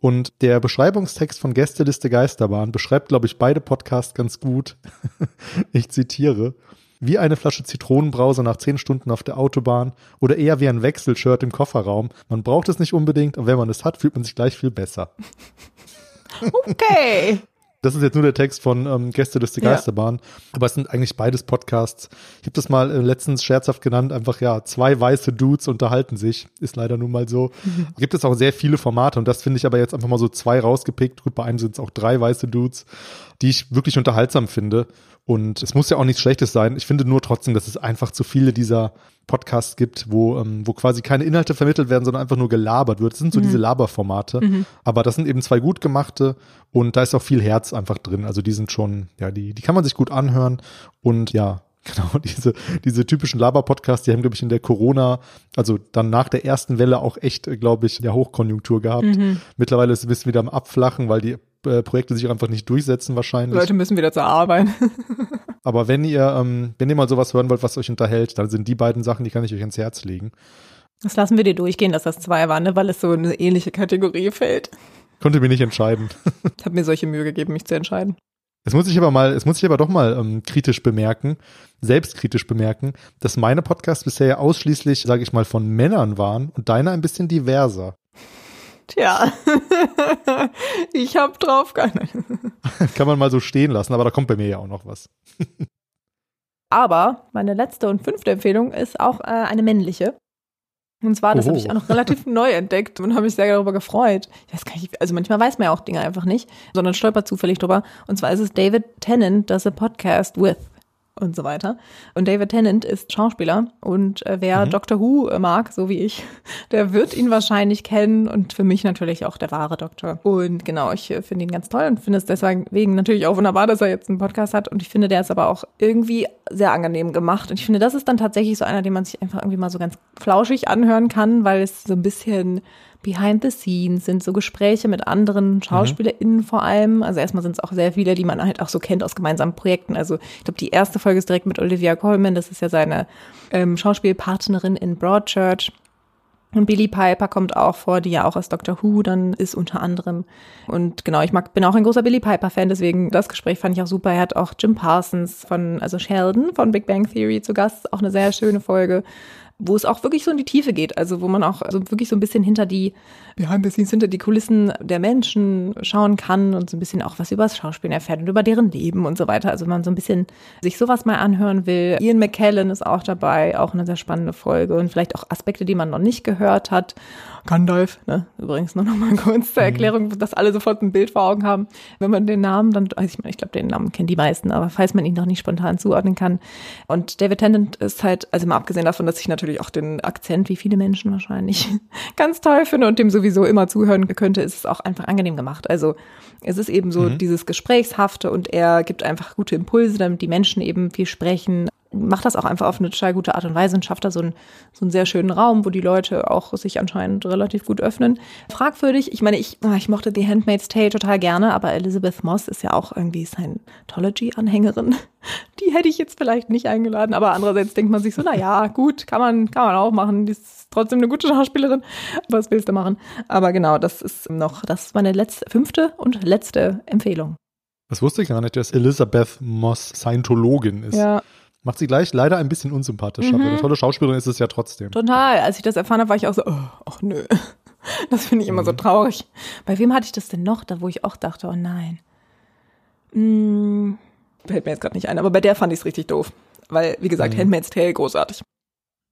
Und der Beschreibungstext von Gästeliste Geisterbahn beschreibt, glaube ich, beide Podcasts ganz gut. ich zitiere. Wie eine Flasche Zitronenbrause nach zehn Stunden auf der Autobahn oder eher wie ein Wechselshirt im Kofferraum. Man braucht es nicht unbedingt, aber wenn man es hat, fühlt man sich gleich viel besser. Okay. Das ist jetzt nur der Text von ähm, Gästeliste Geisterbahn, ja. aber es sind eigentlich beides Podcasts. Ich habe das mal äh, letztens scherzhaft genannt, einfach ja, zwei weiße Dudes unterhalten sich, ist leider nun mal so. Mhm. Gibt es auch sehr viele Formate und das finde ich aber jetzt einfach mal so zwei rausgepickt. Gut, bei einem sind es auch drei weiße Dudes, die ich wirklich unterhaltsam finde. Und es muss ja auch nichts Schlechtes sein. Ich finde nur trotzdem, dass es einfach zu viele dieser Podcasts gibt, wo, ähm, wo quasi keine Inhalte vermittelt werden, sondern einfach nur gelabert wird. Das sind so mhm. diese Laberformate. Mhm. Aber das sind eben zwei gut gemachte und da ist auch viel Herz einfach drin. Also die sind schon, ja, die, die kann man sich gut anhören und ja, Genau, diese, diese typischen Laber-Podcasts, die haben, glaube ich, in der Corona, also dann nach der ersten Welle auch echt, glaube ich, der Hochkonjunktur gehabt. Mhm. Mittlerweile ist es ein bisschen wieder am Abflachen, weil die äh, Projekte sich einfach nicht durchsetzen wahrscheinlich. Leute müssen wieder zur Arbeit. Aber wenn ihr, ähm, wenn ihr mal sowas hören wollt, was euch unterhält, dann sind die beiden Sachen, die kann ich euch ins Herz legen. Das lassen wir dir durchgehen, dass das zwei waren, ne? weil es so eine ähnliche Kategorie fällt. Konnte mir nicht entscheiden. ich habe mir solche Mühe gegeben, mich zu entscheiden. Es muss ich aber mal, es muss ich aber doch mal ähm, kritisch bemerken, selbstkritisch bemerken, dass meine Podcasts bisher ja ausschließlich, sage ich mal, von Männern waren und deine ein bisschen diverser. Tja, ich hab drauf keine. Kann man mal so stehen lassen, aber da kommt bei mir ja auch noch was. aber meine letzte und fünfte Empfehlung ist auch äh, eine männliche. Und zwar, das habe ich auch noch relativ neu entdeckt und habe mich sehr darüber gefreut. Ich weiß gar nicht, also manchmal weiß man ja auch Dinge einfach nicht, sondern stolpert zufällig drüber. Und zwar ist es David Tennant, das a Podcast with und so weiter. Und David Tennant ist Schauspieler und äh, wer mhm. Doctor Who mag, so wie ich, der wird ihn wahrscheinlich kennen und für mich natürlich auch der wahre Doktor. Und genau, ich äh, finde ihn ganz toll und finde es deswegen natürlich auch wunderbar, dass er jetzt einen Podcast hat und ich finde, der ist aber auch irgendwie sehr angenehm gemacht und ich finde, das ist dann tatsächlich so einer, den man sich einfach irgendwie mal so ganz flauschig anhören kann, weil es so ein bisschen Behind the Scenes sind, so Gespräche mit anderen mhm. SchauspielerInnen mhm. vor allem. Also erstmal sind es auch sehr viele, die man halt auch so kennt aus gemeinsamen Projekten. Also ich glaube, die erste Folge ist direkt mit Olivia Colman, das ist ja seine ähm, Schauspielpartnerin in Broadchurch. Und Billy Piper kommt auch vor, die ja auch aus Doctor Who dann ist unter anderem. Und genau, ich mag, bin auch ein großer Billy Piper Fan, deswegen das Gespräch fand ich auch super. Er hat auch Jim Parsons von, also Sheldon von Big Bang Theory zu Gast, auch eine sehr schöne Folge wo es auch wirklich so in die Tiefe geht, also wo man auch also wirklich so ein bisschen hinter die Behind the Scenes, hinter die Kulissen der Menschen schauen kann und so ein bisschen auch was über das Schauspielen erfährt und über deren Leben und so weiter. Also wenn man so ein bisschen sich sowas mal anhören will. Ian McKellen ist auch dabei, auch eine sehr spannende Folge und vielleicht auch Aspekte, die man noch nicht gehört hat. Gandalf, ne? übrigens nur noch mal kurz zur mhm. Erklärung, dass alle sofort ein Bild vor Augen haben. Wenn man den Namen dann, also ich meine, ich glaube, den Namen kennen die meisten, aber falls man ihn noch nicht spontan zuordnen kann. Und David Tennant ist halt, also mal abgesehen davon, dass ich natürlich auch den Akzent, wie viele Menschen wahrscheinlich, ganz toll finde und dem sowieso immer zuhören könnte, ist es auch einfach angenehm gemacht. Also es ist eben so mhm. dieses Gesprächshafte und er gibt einfach gute Impulse, damit die Menschen eben viel sprechen macht das auch einfach auf eine total gute Art und Weise und schafft da so einen, so einen sehr schönen Raum, wo die Leute auch sich anscheinend relativ gut öffnen. Fragwürdig, ich meine, ich, ah, ich mochte The Handmaid's Tale total gerne, aber Elizabeth Moss ist ja auch irgendwie Scientology-Anhängerin. Die hätte ich jetzt vielleicht nicht eingeladen, aber andererseits denkt man sich so, na ja, gut, kann man, kann man auch machen. Die ist trotzdem eine gute Schauspielerin. Was willst du machen? Aber genau, das ist noch, das ist meine letzte, fünfte und letzte Empfehlung. Das wusste ich gar nicht, dass Elizabeth Moss Scientologin ist. Ja, Macht sie gleich leider ein bisschen unsympathischer, mhm. aber eine tolle Schauspielerin ist es ja trotzdem. Total. Als ich das erfahren habe, war ich auch so, oh, ach nö. Das finde ich immer mhm. so traurig. Bei wem hatte ich das denn noch, da wo ich auch dachte, oh nein. Hm, fällt mir jetzt gerade nicht ein, aber bei der fand ich es richtig doof. Weil, wie gesagt, mhm. Handmaid's Tale großartig.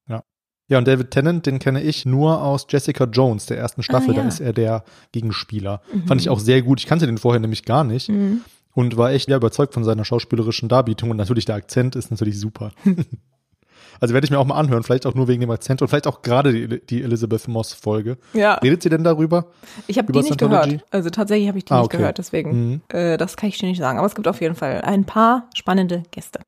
Ja. Ja, und David Tennant, den kenne ich nur aus Jessica Jones, der ersten Staffel. Ah, ja. Da ist er der Gegenspieler. Mhm. Fand ich auch sehr gut. Ich kannte den vorher nämlich gar nicht. Mhm. Und war echt ja, überzeugt von seiner schauspielerischen Darbietung. Und natürlich der Akzent ist natürlich super. Also werde ich mir auch mal anhören, vielleicht auch nur wegen dem Akzent und vielleicht auch gerade die, die Elizabeth Moss Folge. Ja. Redet sie denn darüber? Ich habe die nicht gehört. Also tatsächlich habe ich die ah, nicht okay. gehört, deswegen mhm. äh, das kann ich dir nicht sagen. Aber es gibt auf jeden Fall ein paar spannende Gäste.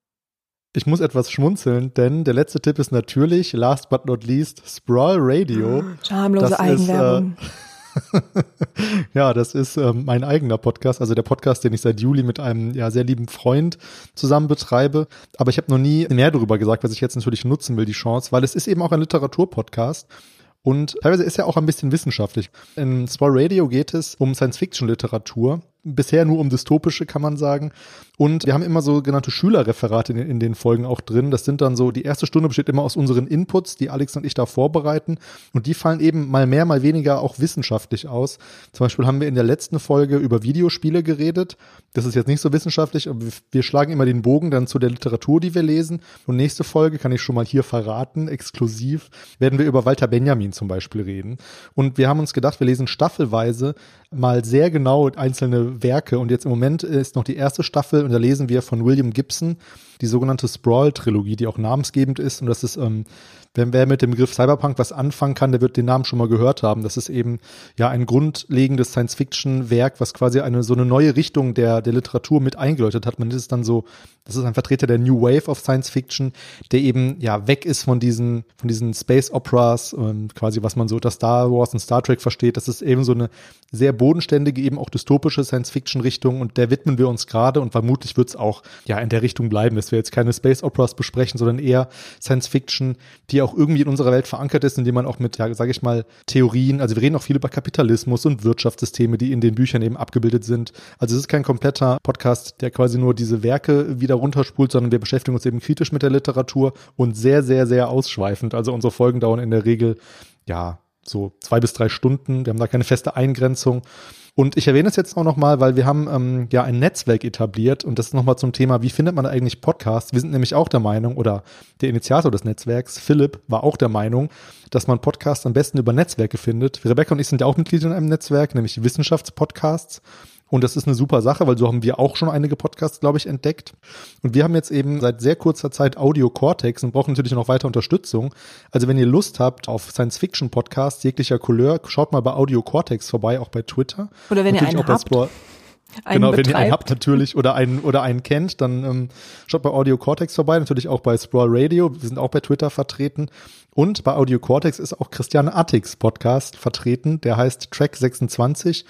Ich muss etwas schmunzeln, denn der letzte Tipp ist natürlich, last but not least, Sprawl Radio. Schamlose das Eigenwerbung. Ist, äh, ja, das ist ähm, mein eigener Podcast, also der Podcast, den ich seit Juli mit einem ja sehr lieben Freund zusammen betreibe. Aber ich habe noch nie mehr darüber gesagt, was ich jetzt natürlich nutzen will, die Chance, weil es ist eben auch ein Literaturpodcast. Und teilweise ist er auch ein bisschen wissenschaftlich. In Spoil Radio geht es um Science-Fiction-Literatur bisher nur um dystopische, kann man sagen. Und wir haben immer sogenannte Schülerreferate in, in, den Folgen auch drin. Das sind dann so, die erste Stunde besteht immer aus unseren Inputs, die Alex und ich da vorbereiten. Und die fallen eben mal mehr, mal weniger auch wissenschaftlich aus. Zum Beispiel haben wir in der letzten Folge über Videospiele geredet. Das ist jetzt nicht so wissenschaftlich, aber wir schlagen immer den Bogen dann zu der Literatur, die wir lesen. Und nächste Folge kann ich schon mal hier verraten, exklusiv, werden wir über Walter Benjamin zum Beispiel reden. Und wir haben uns gedacht, wir lesen staffelweise mal sehr genau einzelne Werke. Und jetzt im Moment ist noch die erste Staffel und da lesen wir von William Gibson die sogenannte Sprawl-Trilogie, die auch namensgebend ist. Und das ist ähm, wenn wer mit dem Begriff Cyberpunk was anfangen kann, der wird den Namen schon mal gehört haben. Das ist eben ja ein grundlegendes Science-Fiction-Werk, was quasi eine so eine neue Richtung der, der Literatur mit eingeläutet hat. Man ist dann so, das ist ein Vertreter der New Wave of Science Fiction, der eben ja weg ist von diesen, von diesen Space Operas, ähm, quasi was man so unter Star Wars und Star Trek versteht. Das ist eben so eine sehr bodenständige, eben auch dystopische Science-Fiction-Richtung und der widmen wir uns gerade und vermutlich wird es auch ja in der Richtung bleiben, dass wir jetzt keine Space Operas besprechen, sondern eher Science-Fiction, die auch irgendwie in unserer Welt verankert ist, indem man auch mit, ja, sage ich mal, Theorien, also wir reden auch viel über Kapitalismus und Wirtschaftssysteme, die in den Büchern eben abgebildet sind. Also es ist kein kompletter Podcast, der quasi nur diese Werke wieder runterspult, sondern wir beschäftigen uns eben kritisch mit der Literatur und sehr, sehr, sehr ausschweifend. Also unsere Folgen dauern in der Regel, ja, so zwei bis drei Stunden. Wir haben da keine feste Eingrenzung. Und ich erwähne es jetzt auch nochmal, weil wir haben ähm, ja ein Netzwerk etabliert und das ist nochmal zum Thema, wie findet man eigentlich Podcasts? Wir sind nämlich auch der Meinung, oder der Initiator des Netzwerks, Philipp, war auch der Meinung, dass man Podcasts am besten über Netzwerke findet. Rebecca und ich sind ja auch Mitglieder in einem Netzwerk, nämlich Wissenschaftspodcasts. Und das ist eine super Sache, weil so haben wir auch schon einige Podcasts, glaube ich, entdeckt. Und wir haben jetzt eben seit sehr kurzer Zeit Audio Cortex und brauchen natürlich noch weiter Unterstützung. Also wenn ihr Lust habt auf Science-Fiction-Podcasts jeglicher Couleur, schaut mal bei Audio Cortex vorbei, auch bei Twitter. Oder wenn natürlich ihr einen habt. genau, betreibt. wenn ihr einen habt natürlich oder einen oder einen kennt, dann ähm, schaut bei Audio Cortex vorbei, natürlich auch bei Sprawl Radio, wir sind auch bei Twitter vertreten und bei Audio Cortex ist auch Christiane Attix Podcast vertreten, der heißt Track 26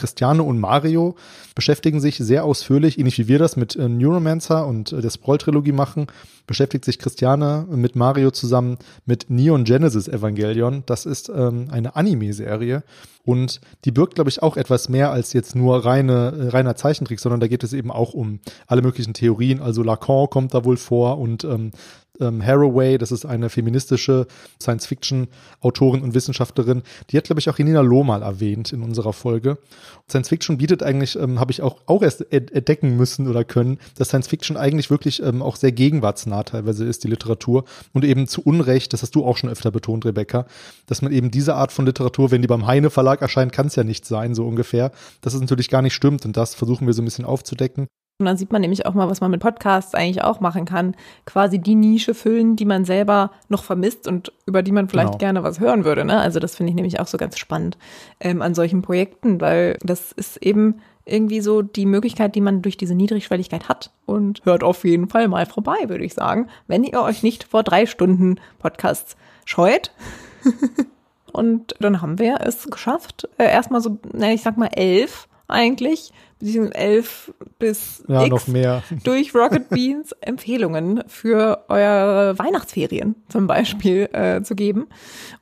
Christiane und Mario beschäftigen sich sehr ausführlich, ähnlich wie wir das mit äh, Neuromancer und äh, der Sprawl-Trilogie machen, beschäftigt sich Christiane mit Mario zusammen mit Neon Genesis Evangelion. Das ist ähm, eine Anime-Serie und die birgt, glaube ich, auch etwas mehr als jetzt nur reine, äh, reiner Zeichentrick, sondern da geht es eben auch um alle möglichen Theorien. Also Lacan kommt da wohl vor und ähm, ähm, Haraway, das ist eine feministische Science-Fiction-Autorin und Wissenschaftlerin, die hat, glaube ich, auch Renina Loh mal erwähnt in unserer Folge. Science-Fiction bietet eigentlich, ähm, habe ich auch, auch erst entdecken müssen oder können, dass Science-Fiction eigentlich wirklich ähm, auch sehr gegenwartsnah teilweise ist, die Literatur. Und eben zu Unrecht, das hast du auch schon öfter betont, Rebecca, dass man eben diese Art von Literatur, wenn die beim Heine Verlag erscheint, kann es ja nicht sein, so ungefähr, dass es natürlich gar nicht stimmt. Und das versuchen wir so ein bisschen aufzudecken. Und dann sieht man nämlich auch mal, was man mit Podcasts eigentlich auch machen kann. Quasi die Nische füllen, die man selber noch vermisst und über die man vielleicht genau. gerne was hören würde. Ne? Also das finde ich nämlich auch so ganz spannend ähm, an solchen Projekten, weil das ist eben irgendwie so die Möglichkeit, die man durch diese Niedrigschwelligkeit hat. Und hört auf jeden Fall mal vorbei, würde ich sagen, wenn ihr euch nicht vor drei Stunden Podcasts scheut. und dann haben wir es geschafft, äh, erstmal so, na, ich sag mal elf eigentlich, beziehungsweise elf bis ja, X noch mehr. durch Rocket Beans Empfehlungen für eure Weihnachtsferien zum Beispiel äh, zu geben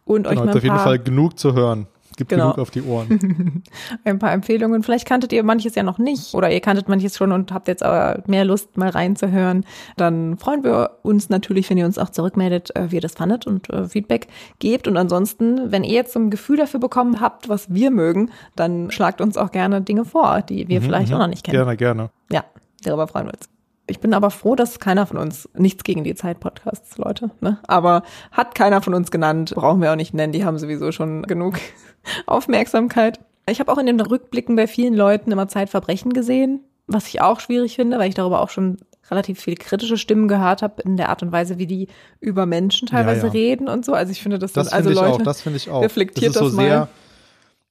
und genau, euch mal auf jeden Fall genug zu hören. Gibt genau. genug auf die Ohren. Ein paar Empfehlungen. Vielleicht kanntet ihr manches ja noch nicht oder ihr kanntet manches schon und habt jetzt aber mehr Lust, mal reinzuhören. Dann freuen wir uns natürlich, wenn ihr uns auch zurückmeldet, äh, wie ihr das fandet und äh, Feedback gebt. Und ansonsten, wenn ihr jetzt so ein Gefühl dafür bekommen habt, was wir mögen, dann schlagt uns auch gerne Dinge vor, die wir mhm, vielleicht mhm. auch noch nicht kennen. Gerne, gerne. Ja, darüber freuen wir uns. Ich bin aber froh, dass keiner von uns, nichts gegen die Zeit-Podcasts, Leute, ne? aber hat keiner von uns genannt, brauchen wir auch nicht nennen, die haben sowieso schon genug Aufmerksamkeit. Ich habe auch in den Rückblicken bei vielen Leuten immer Zeitverbrechen gesehen, was ich auch schwierig finde, weil ich darüber auch schon relativ viele kritische Stimmen gehört habe in der Art und Weise, wie die über Menschen teilweise ja, ja. reden und so. Also ich finde, das, das sind also Leute. Auch, das finde ich auch. Reflektiert das, ist so das sehr,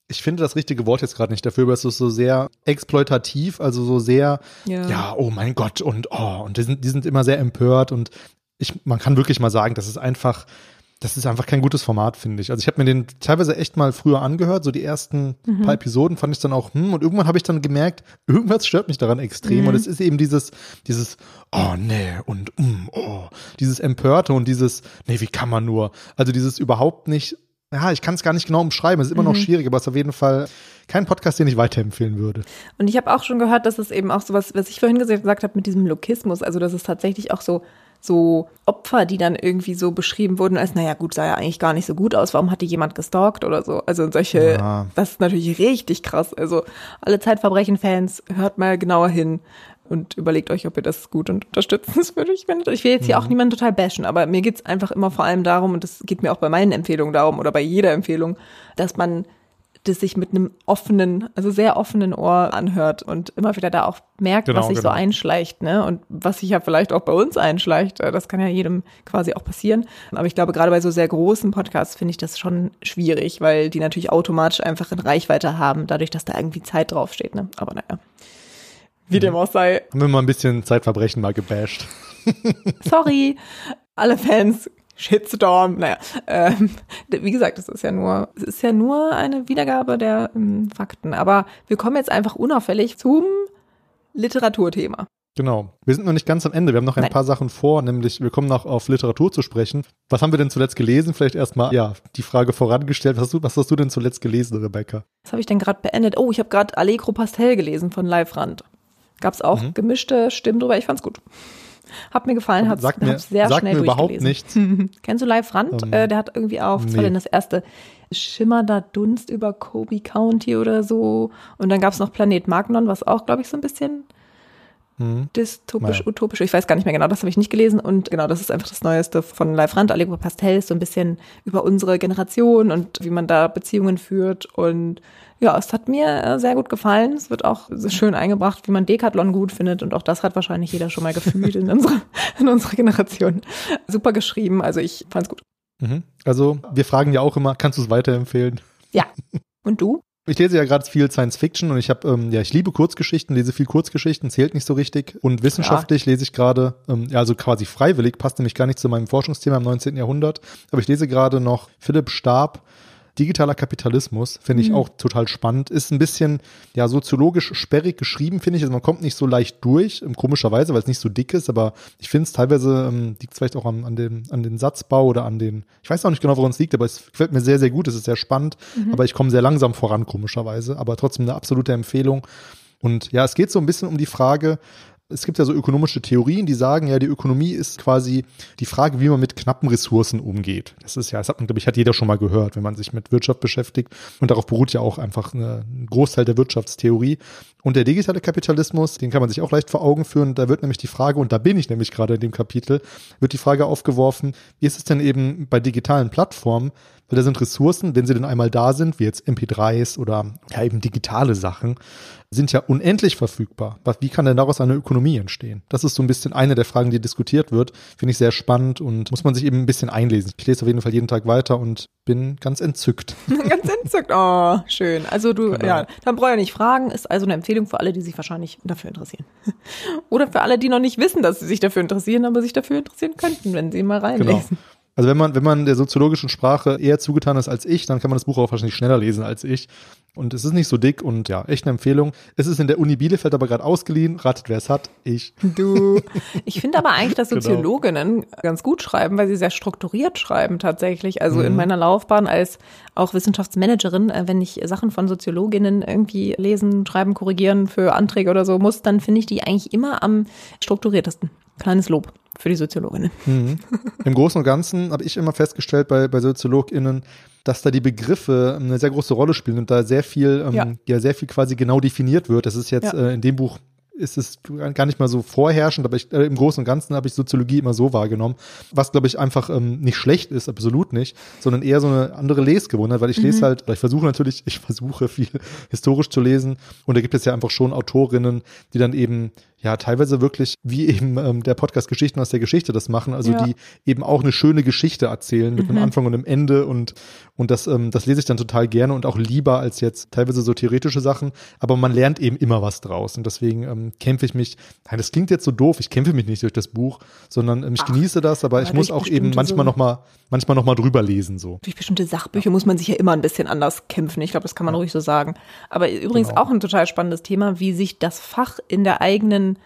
ich finde das richtige Wort jetzt gerade nicht dafür, aber es ist so sehr exploitativ, also so sehr, ja, ja oh mein Gott, und oh, und die sind, die sind immer sehr empört und ich, man kann wirklich mal sagen, das ist einfach, das ist einfach kein gutes Format, finde ich. Also ich habe mir den teilweise echt mal früher angehört, so die ersten mhm. paar Episoden fand ich dann auch, hm, und irgendwann habe ich dann gemerkt, irgendwas stört mich daran extrem. Mhm. Und es ist eben dieses, dieses, oh nee, und mm, oh, dieses Empörte und dieses, nee, wie kann man nur? Also dieses überhaupt nicht ja, ich kann es gar nicht genau umschreiben. Es ist immer mhm. noch schwierig, aber es ist auf jeden Fall kein Podcast, den ich weiterempfehlen würde. Und ich habe auch schon gehört, dass es eben auch so was, was ich vorhin gesagt habe mit diesem Lokismus, also dass es tatsächlich auch so so Opfer, die dann irgendwie so beschrieben wurden, als, naja, gut, sah ja eigentlich gar nicht so gut aus, warum hat die jemand gestalkt oder so. Also solche, ja. das ist natürlich richtig krass. Also alle Zeitverbrechen-Fans, hört mal genauer hin und überlegt euch, ob ihr das gut und unterstützenswürdig findet. Ich will jetzt hier mhm. auch niemanden total bashen, aber mir geht's einfach immer vor allem darum, und das geht mir auch bei meinen Empfehlungen darum oder bei jeder Empfehlung, dass man das sich mit einem offenen, also sehr offenen Ohr anhört und immer wieder da auch merkt, genau, was sich genau. so einschleicht, ne? Und was sich ja vielleicht auch bei uns einschleicht, äh, das kann ja jedem quasi auch passieren. Aber ich glaube, gerade bei so sehr großen Podcasts finde ich das schon schwierig, weil die natürlich automatisch einfach in Reichweite haben, dadurch, dass da irgendwie Zeit draufsteht, ne? Aber naja. Wie dem auch sei. Haben wir mal ein bisschen Zeitverbrechen mal gebasht. Sorry, alle Fans. Shitstorm, naja, ähm, wie gesagt, es ist ja nur, es ist ja nur eine Wiedergabe der ähm, Fakten. Aber wir kommen jetzt einfach unauffällig zum Literaturthema. Genau. Wir sind noch nicht ganz am Ende. Wir haben noch ein Nein. paar Sachen vor, nämlich wir kommen noch auf Literatur zu sprechen. Was haben wir denn zuletzt gelesen? Vielleicht erstmal, ja, die Frage vorangestellt. Was hast du, was hast du denn zuletzt gelesen, Rebecca? Was habe ich denn gerade beendet? Oh, ich habe gerade Allegro Pastel gelesen von Live-Rand. Gab es auch mhm. gemischte Stimmen drüber. Ich fand's gut. Hat mir gefallen, hat sagt mir, sehr sagt schnell mir überhaupt nichts. Kennst du Live Rand? Um, ähm, äh, der hat irgendwie auch, was nee. war denn das erste? Schimmernder Dunst über Kobe County oder so. Und dann gab es noch Planet Magnon, was auch, glaube ich, so ein bisschen hm. dystopisch, naja. utopisch. Ich weiß gar nicht mehr genau, das habe ich nicht gelesen. Und genau, das ist einfach das Neueste von Live Rand, Allegro Pastel, so ein bisschen über unsere Generation und wie man da Beziehungen führt und ja, es hat mir äh, sehr gut gefallen. Es wird auch schön eingebracht, wie man Decathlon gut findet. Und auch das hat wahrscheinlich jeder schon mal gefühlt in unserer, in unserer Generation. Super geschrieben. Also ich fand's gut. Mhm. Also wir fragen ja auch immer, kannst du es weiterempfehlen? Ja. Und du? Ich lese ja gerade viel Science Fiction und ich habe, ähm, ja, ich liebe Kurzgeschichten, lese viel Kurzgeschichten, zählt nicht so richtig. Und wissenschaftlich ja. lese ich gerade, ähm, ja, also quasi freiwillig, passt nämlich gar nicht zu meinem Forschungsthema im 19. Jahrhundert. Aber ich lese gerade noch Philipp Stab, digitaler Kapitalismus, finde ich mhm. auch total spannend. Ist ein bisschen, ja, soziologisch sperrig geschrieben, finde ich. Also man kommt nicht so leicht durch, ähm, komischerweise, weil es nicht so dick ist, aber ich finde es teilweise, ähm, liegt es vielleicht auch an, an, dem, an den Satzbau oder an den, ich weiß auch nicht genau, woran es liegt, aber es gefällt mir sehr, sehr gut, es ist sehr spannend, mhm. aber ich komme sehr langsam voran, komischerweise, aber trotzdem eine absolute Empfehlung. Und ja, es geht so ein bisschen um die Frage, es gibt ja so ökonomische Theorien, die sagen, ja, die Ökonomie ist quasi die Frage, wie man mit knappen Ressourcen umgeht. Das ist ja, das hat man, glaube ich, hat jeder schon mal gehört, wenn man sich mit Wirtschaft beschäftigt. Und darauf beruht ja auch einfach ein Großteil der Wirtschaftstheorie. Und der digitale Kapitalismus, den kann man sich auch leicht vor Augen führen. Da wird nämlich die Frage, und da bin ich nämlich gerade in dem Kapitel, wird die Frage aufgeworfen, wie ist es denn eben bei digitalen Plattformen, weil da sind Ressourcen, wenn sie denn einmal da sind, wie jetzt MP3s oder ja eben digitale Sachen, sind ja unendlich verfügbar. Wie kann denn daraus eine Ökonomie entstehen? Das ist so ein bisschen eine der Fragen, die diskutiert wird. Finde ich sehr spannend und muss man sich eben ein bisschen einlesen. Ich lese auf jeden Fall jeden Tag weiter und bin ganz entzückt. ganz entzückt. Oh, schön. Also du, genau. ja, dann brauche ich nicht fragen. Ist also eine Empfehlung für alle, die sich wahrscheinlich dafür interessieren. Oder für alle, die noch nicht wissen, dass sie sich dafür interessieren, aber sich dafür interessieren könnten, wenn sie mal reinlesen. Genau. Also wenn man, wenn man der soziologischen Sprache eher zugetan ist als ich, dann kann man das Buch auch wahrscheinlich schneller lesen als ich. Und es ist nicht so dick und ja, echt eine Empfehlung. Es ist in der Uni Bielefeld aber gerade ausgeliehen. Ratet, wer es hat? Ich. Du. Ich finde aber eigentlich, dass Genau. Soziologinnen ganz gut schreiben, weil sie sehr strukturiert schreiben tatsächlich. Also in Mhm. meiner Laufbahn als auch Wissenschaftsmanagerin, äh, wenn ich Sachen von Soziologinnen irgendwie lesen, schreiben, korrigieren für Anträge oder so muss, dann finde ich die eigentlich immer am strukturiertesten. Kleines Lob für die Soziologinnen. Mhm. Im Großen und Ganzen habe ich immer festgestellt bei, bei SoziologInnen, dass da die Begriffe eine sehr große Rolle spielen und da sehr viel, ähm, ja. Ja. sehr viel quasi genau definiert wird. Das ist jetzt Ja. äh, in dem Buch ist es gar nicht mal so vorherrschend, aber ich, äh, im Großen und Ganzen habe ich Soziologie immer so wahrgenommen, was glaube ich einfach ähm, nicht schlecht ist, absolut nicht, sondern eher so eine andere Lesgewohnheit, weil ich lese halt, oder ich versuche natürlich, ich versuche viel historisch zu lesen und da gibt es ja einfach schon Autorinnen, die dann eben ja teilweise wirklich wie eben ähm, der Podcast Geschichten aus der Geschichte das machen, also Ja. die eben auch eine schöne Geschichte erzählen mit einem Anfang und einem Ende und und das ähm, das lese ich dann total gerne und auch lieber als jetzt teilweise so theoretische Sachen, aber man lernt eben immer was draus und deswegen ähm, kämpfe ich mich, nein, das klingt jetzt so doof, ich kämpfe mich nicht durch das Buch, sondern ähm, ich genieße das, aber ich muss auch eben manchmal so- noch mal manchmal noch mal drüber lesen so. Durch bestimmte Sachbücher muss man sich ja immer ein bisschen anders kämpfen. Ich glaube, das kann man ruhig so sagen. Aber übrigens Genau. auch ein total spannendes Thema, wie sich das Fach in der eigenen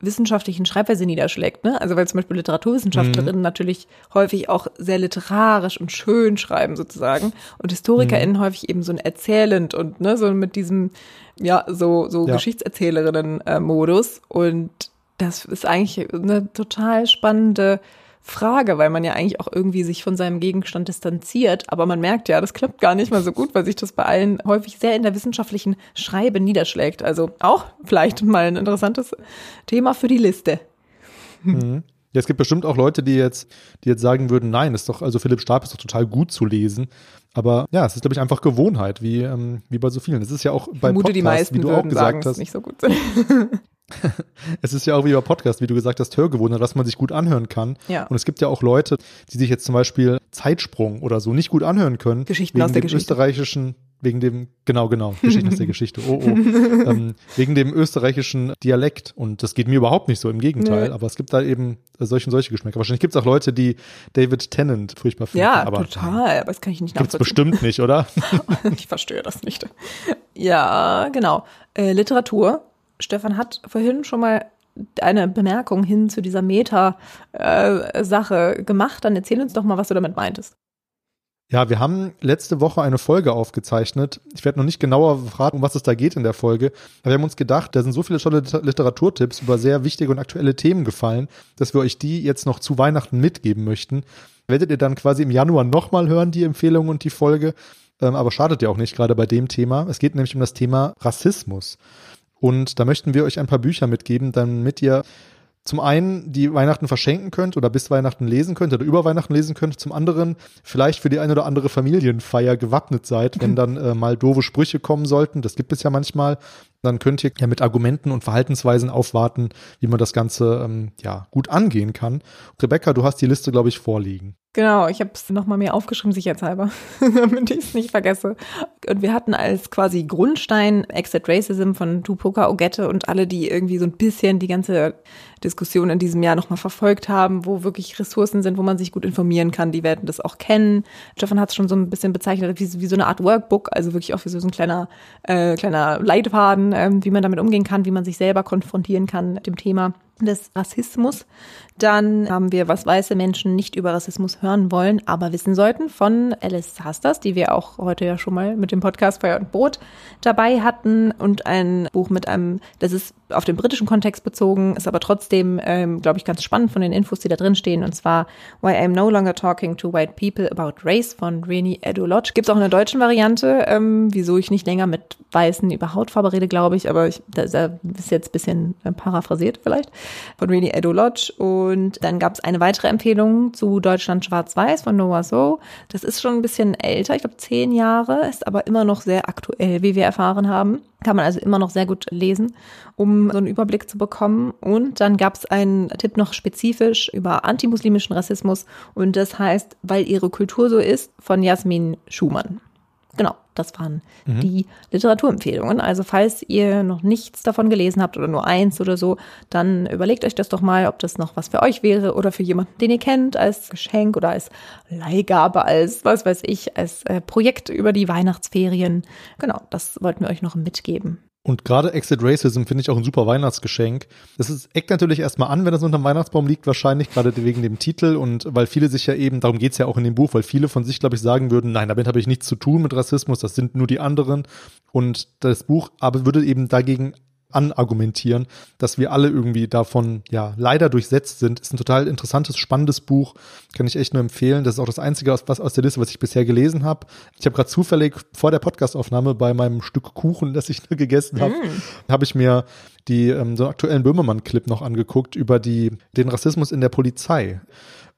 wissenschaftlichen Schreibweise niederschlägt. Ne? Also weil zum Beispiel Literaturwissenschaftlerinnen natürlich häufig auch sehr literarisch und schön schreiben sozusagen und HistorikerInnen häufig eben so ein erzählend und ne, so mit diesem, ja, so, so Ja. Geschichtserzählerinnen-Modus. Und das ist eigentlich eine total spannende Frage, weil man ja eigentlich auch irgendwie sich von seinem Gegenstand distanziert, aber man merkt ja, das klappt gar nicht mal so gut, weil sich das bei allen häufig sehr in der wissenschaftlichen Schreibe niederschlägt. Also auch vielleicht mal ein interessantes Thema für die Liste. Ja, es gibt bestimmt auch Leute, die jetzt, die jetzt sagen würden, nein, ist doch, also Philipp Stab ist doch total gut zu lesen. Aber ja, es ist, glaube ich, einfach Gewohnheit, wie, ähm, wie bei so vielen. Es ist ja auch bei die Podcasts, meisten wie du auch sagen, gesagt es ist hast. nicht so gut sind. Es ist ja auch wie bei Podcast, wie du gesagt hast, Hörgewohnheit, was man sich gut anhören kann. Ja. Und es gibt ja auch Leute, die sich jetzt zum Beispiel Zeitsprung oder so nicht gut anhören können. Geschichten wegen aus der dem Geschichte. österreichischen, wegen dem, genau, genau, Geschichten aus der Geschichte, oh, oh, ähm, wegen dem österreichischen Dialekt. Und das geht mir überhaupt nicht so, im Gegenteil. Nö. Aber es gibt da eben solche und solche Geschmäcker. Wahrscheinlich gibt es auch Leute, die David Tennant furchtbar finden. Ja, aber total, aber das kann ich nicht Gibt's nachvollziehen. bestimmt nicht, oder? ich verstehe das nicht. Ja, genau. Äh, Literatur. Stefan hat vorhin schon mal eine Bemerkung hin zu dieser Meta-Sache gemacht. Dann erzähl uns doch mal, was du damit meintest. Ja, wir haben letzte Woche eine Folge aufgezeichnet. Ich werde noch nicht genauer fragen, um was es da geht in der Folge. Aber wir haben uns gedacht, da sind so viele tolle Liter- Literaturtipps über sehr wichtige und aktuelle Themen gefallen, dass wir euch die jetzt noch zu Weihnachten mitgeben möchten. Werdet ihr dann quasi im Januar nochmal hören, die Empfehlung und die Folge. Ähm, aber schadet ja auch nicht, gerade bei dem Thema. Es geht nämlich um das Thema Rassismus. Und da möchten wir euch ein paar Bücher mitgeben, damit ihr zum einen die Weihnachten verschenken könnt oder bis Weihnachten lesen könnt oder über Weihnachten lesen könnt. Zum anderen vielleicht für die eine oder andere Familienfeier gewappnet seid, wenn dann äh, mal doofe Sprüche kommen sollten. Das gibt es ja manchmal. Dann könnt ihr ja mit Argumenten und Verhaltensweisen aufwarten, wie man das Ganze ähm, ja gut angehen kann. Rebecca, du hast die Liste, glaube ich, vorliegen. Genau, ich habe es nochmal mir aufgeschrieben, sicherheitshalber, damit ich es nicht vergesse. Und wir hatten als quasi Grundstein Exit Racism von Tupoka Ogette und alle, die irgendwie so ein bisschen die ganze Diskussion in diesem Jahr nochmal verfolgt haben, wo wirklich Ressourcen sind, wo man sich gut informieren kann, die werden das auch kennen. Stefan hat es schon so ein bisschen bezeichnet wie, wie so eine Art Workbook, also wirklich auch wie so ein kleiner, äh, kleiner Leitfaden, ähm, wie man damit umgehen kann, wie man sich selber konfrontieren kann mit dem Thema des Rassismus. Dann haben wir, was weiße Menschen nicht über Rassismus hören wollen, aber wissen sollten, von Alice Hasters, die wir auch heute ja schon mal mit dem Podcast Feuer und Brot dabei hatten und ein Buch mit einem, das ist auf den britischen Kontext bezogen, ist aber trotzdem, ähm, glaube ich, ganz spannend von den Infos, die da drin stehen, und zwar Why I'm No Longer Talking to White People About Race von Reni Edulodge. Gibt es auch in der deutschen Variante, ähm, wieso ich nicht länger mit Weißen über Hautfarbe rede, glaube ich, aber ich, da, da ist jetzt ein bisschen äh, paraphrasiert vielleicht, von Reni Edulodge. Und dann gab es eine weitere Empfehlung zu Deutschland Schwarz-Weiß von Noah So. Das ist schon ein bisschen älter, ich glaube zehn Jahre, ist aber immer noch sehr aktuell, wie wir erfahren haben. Kann man also immer noch sehr gut lesen, um so einen Überblick zu bekommen. Und dann gab es einen Tipp noch spezifisch über antimuslimischen Rassismus und das heißt, weil ihre Kultur so ist, von Jasmin Schumann. Genau, Das waren mhm. die Literaturempfehlungen. Also falls ihr noch nichts davon gelesen habt oder nur eins oder so, dann überlegt euch das doch mal, ob das noch was für euch wäre oder für jemanden, den ihr kennt, als Geschenk oder als Leihgabe, als was weiß ich, als äh, Projekt über die Weihnachtsferien. Genau, das wollten wir euch noch mitgeben. Und gerade Exit Racism finde ich auch ein super Weihnachtsgeschenk. Das ist, eckt natürlich erstmal an, wenn das unterm Weihnachtsbaum liegt, wahrscheinlich, gerade wegen dem Titel und weil viele sich ja eben, darum geht's ja auch in dem Buch, weil viele von sich, glaube ich, sagen würden, nein, damit habe ich nichts zu tun mit Rassismus, das sind nur die anderen. Und das Buch aber würde eben dagegen anargumentieren, dass wir alle irgendwie davon ja leider durchsetzt sind. Ist ein total interessantes, spannendes Buch, kann ich echt nur empfehlen. Das ist auch das einzige aus, was aus der Liste, was ich bisher gelesen habe. Ich habe gerade zufällig vor der Podcastaufnahme bei meinem Stück Kuchen, das ich gegessen habe, mm. habe ich mir die ähm, so einen aktuellen Böhmermann-Clip noch angeguckt über die den Rassismus in der Polizei.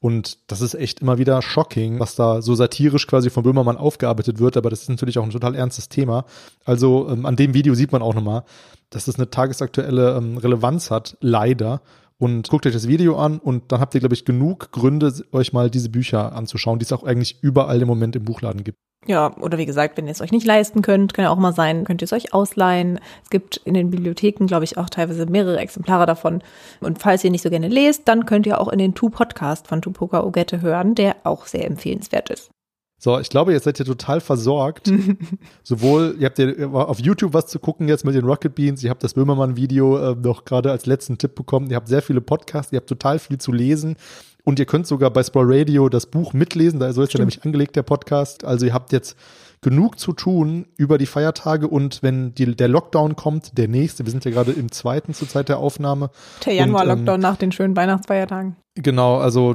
Und das ist echt immer wieder shocking, was da so satirisch quasi von Böhmermann aufgearbeitet wird. Aber das ist natürlich auch ein total ernstes Thema. Also ähm, an dem Video sieht man auch nochmal, dass das eine tagesaktuelle ähm, Relevanz hat, leider. Und guckt euch das Video an und dann habt ihr, glaube ich, genug Gründe, euch mal diese Bücher anzuschauen, die es auch eigentlich überall im Moment im Buchladen gibt. Ja, oder wie gesagt, wenn ihr es euch nicht leisten könnt, kann ja auch mal sein, könnt ihr es euch ausleihen. Es gibt in den Bibliotheken, glaube ich, auch teilweise mehrere Exemplare davon. Und falls ihr nicht so gerne lest, dann könnt ihr auch in den Tu-Podcast von Tupoka Ogette hören, der auch sehr empfehlenswert ist. So, ich glaube, jetzt seid ihr total versorgt. Sowohl, ihr habt ja auf YouTube was zu gucken jetzt mit den Rocket Beans, ihr habt das Böhmermann-Video äh, noch gerade als letzten Tipp bekommen, ihr habt sehr viele Podcasts, ihr habt total viel zu lesen. Und ihr könnt sogar bei Sprawl Radio das Buch mitlesen, da so ist ja nämlich angelegt, der Podcast. Also ihr habt jetzt genug zu tun über die Feiertage und wenn die, der Lockdown kommt, der nächste, wir sind ja gerade im zweiten zur Zeit der Aufnahme. Der Januar-Lockdown ähm, nach den schönen Weihnachtsfeiertagen. Genau, also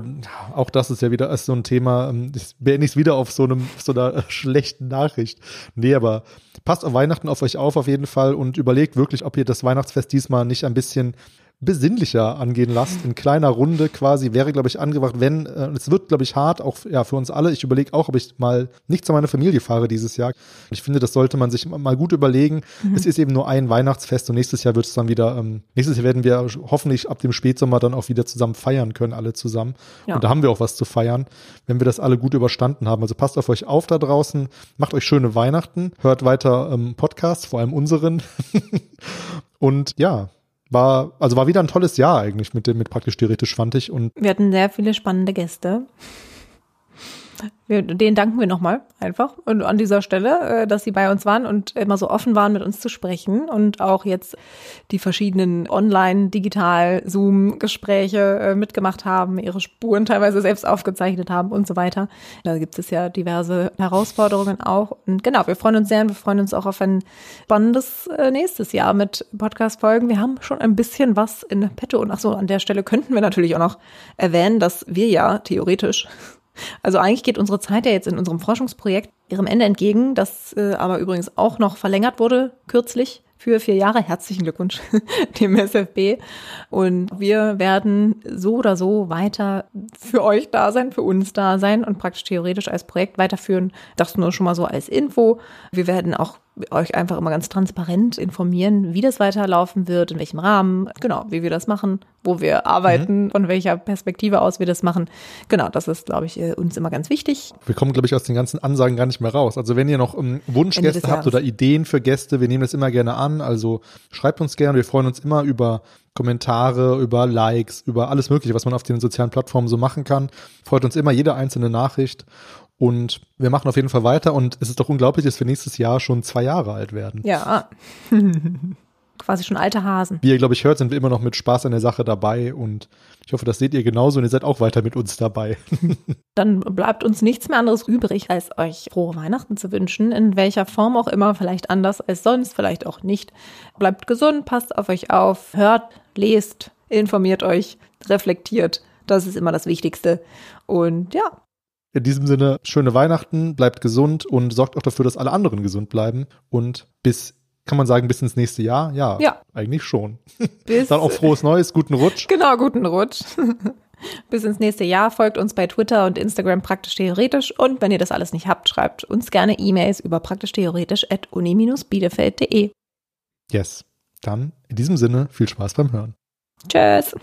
auch das ist ja wieder ist so ein Thema. Ähm, ich beende es wieder auf so einem so einer schlechten Nachricht. Nee, aber passt auf Weihnachten auf euch auf auf jeden Fall und überlegt wirklich, ob ihr das Weihnachtsfest diesmal nicht ein bisschen besinnlicher angehen lasst, in kleiner Runde quasi, wäre, glaube ich, angebracht, wenn, äh, es wird, glaube ich, hart, auch ja, für uns alle. Ich überlege auch, ob ich mal nicht zu meiner Familie fahre dieses Jahr. Ich finde, das sollte man sich mal gut überlegen. Mhm. Es ist eben nur ein Weihnachtsfest und nächstes Jahr wird es dann wieder, ähm, nächstes Jahr werden wir hoffentlich ab dem Spätsommer dann auch wieder zusammen feiern können, alle zusammen. Ja. Und da haben wir auch was zu feiern, wenn wir das alle gut überstanden haben. Also passt auf euch auf da draußen, macht euch schöne Weihnachten, hört weiter ähm, Podcasts, vor allem unseren. und ja, war, also war wieder ein tolles Jahr eigentlich mit dem, mit praktisch theoretisch fand ich. Und wir hatten sehr viele spannende Gäste. Wir, denen danken wir nochmal einfach und an dieser Stelle, äh, dass sie bei uns waren und immer so offen waren, mit uns zu sprechen und auch jetzt die verschiedenen Online-, Digital-, Zoom-Gespräche äh, mitgemacht haben, ihre Spuren teilweise selbst aufgezeichnet haben und so weiter. Da gibt es ja diverse Herausforderungen auch. Und genau, wir freuen uns sehr und wir freuen uns auch auf ein spannendes äh, nächstes Jahr mit Podcast-Folgen. Wir haben schon ein bisschen was in petto und ach so, an der Stelle könnten wir natürlich auch noch erwähnen, dass wir ja theoretisch also eigentlich geht unsere Zeit ja jetzt in unserem Forschungsprojekt ihrem Ende entgegen, das äh, aber übrigens auch noch verlängert wurde kürzlich für vier Jahre. Herzlichen Glückwunsch dem SFB. Und wir werden so oder so weiter für euch da sein, für uns da sein und praktisch theoretisch als Projekt weiterführen. Das nur schon mal so als Info. Wir werden auch euch einfach immer ganz transparent informieren, wie das weiterlaufen wird, in welchem Rahmen, genau, wie wir das machen, wo wir arbeiten, mhm. von welcher Perspektive aus wir das machen. Genau, das ist, glaube ich, äh, uns immer ganz wichtig. Wir kommen, glaube ich, aus den ganzen Ansagen gar nicht mehr raus. Also wenn ihr noch um, ähm, Wunschgäste habt oder Ideen für Gäste, wir nehmen das immer gerne an. Also schreibt uns gerne. Wir freuen uns immer über Kommentare, über Likes, über alles Mögliche, was man auf den sozialen Plattformen so machen kann. Freut uns immer jede einzelne Nachricht. Und wir machen auf jeden Fall weiter und es ist doch unglaublich, dass wir nächstes Jahr schon zwei Jahre alt werden. Ja. Quasi schon alte Hasen. Wie ihr, glaube ich, hört, sind wir immer noch mit Spaß an der Sache dabei und ich hoffe, das seht ihr genauso und ihr seid auch weiter mit uns dabei. Dann bleibt uns nichts mehr anderes übrig, als euch frohe Weihnachten zu wünschen, in welcher Form auch immer, vielleicht anders als sonst, vielleicht auch nicht. Bleibt gesund, passt auf euch auf, hört, lest, informiert euch, reflektiert. Das ist immer das Wichtigste. Und ja, in diesem Sinne, schöne Weihnachten, bleibt gesund und sorgt auch dafür, dass alle anderen gesund bleiben. Und bis, kann man sagen, bis ins nächste Jahr? Ja, ja. eigentlich schon. Bis Dann auch frohes Neues, guten Rutsch. Genau, guten Rutsch. bis ins nächste Jahr. Folgt uns bei Twitter und Instagram praktisch theoretisch. Und wenn ihr das alles nicht habt, schreibt uns gerne E-Mails über praktisch theoretisch at uni-bielefeld.de. Yes. Dann in diesem Sinne viel Spaß beim Hören. Tschüss.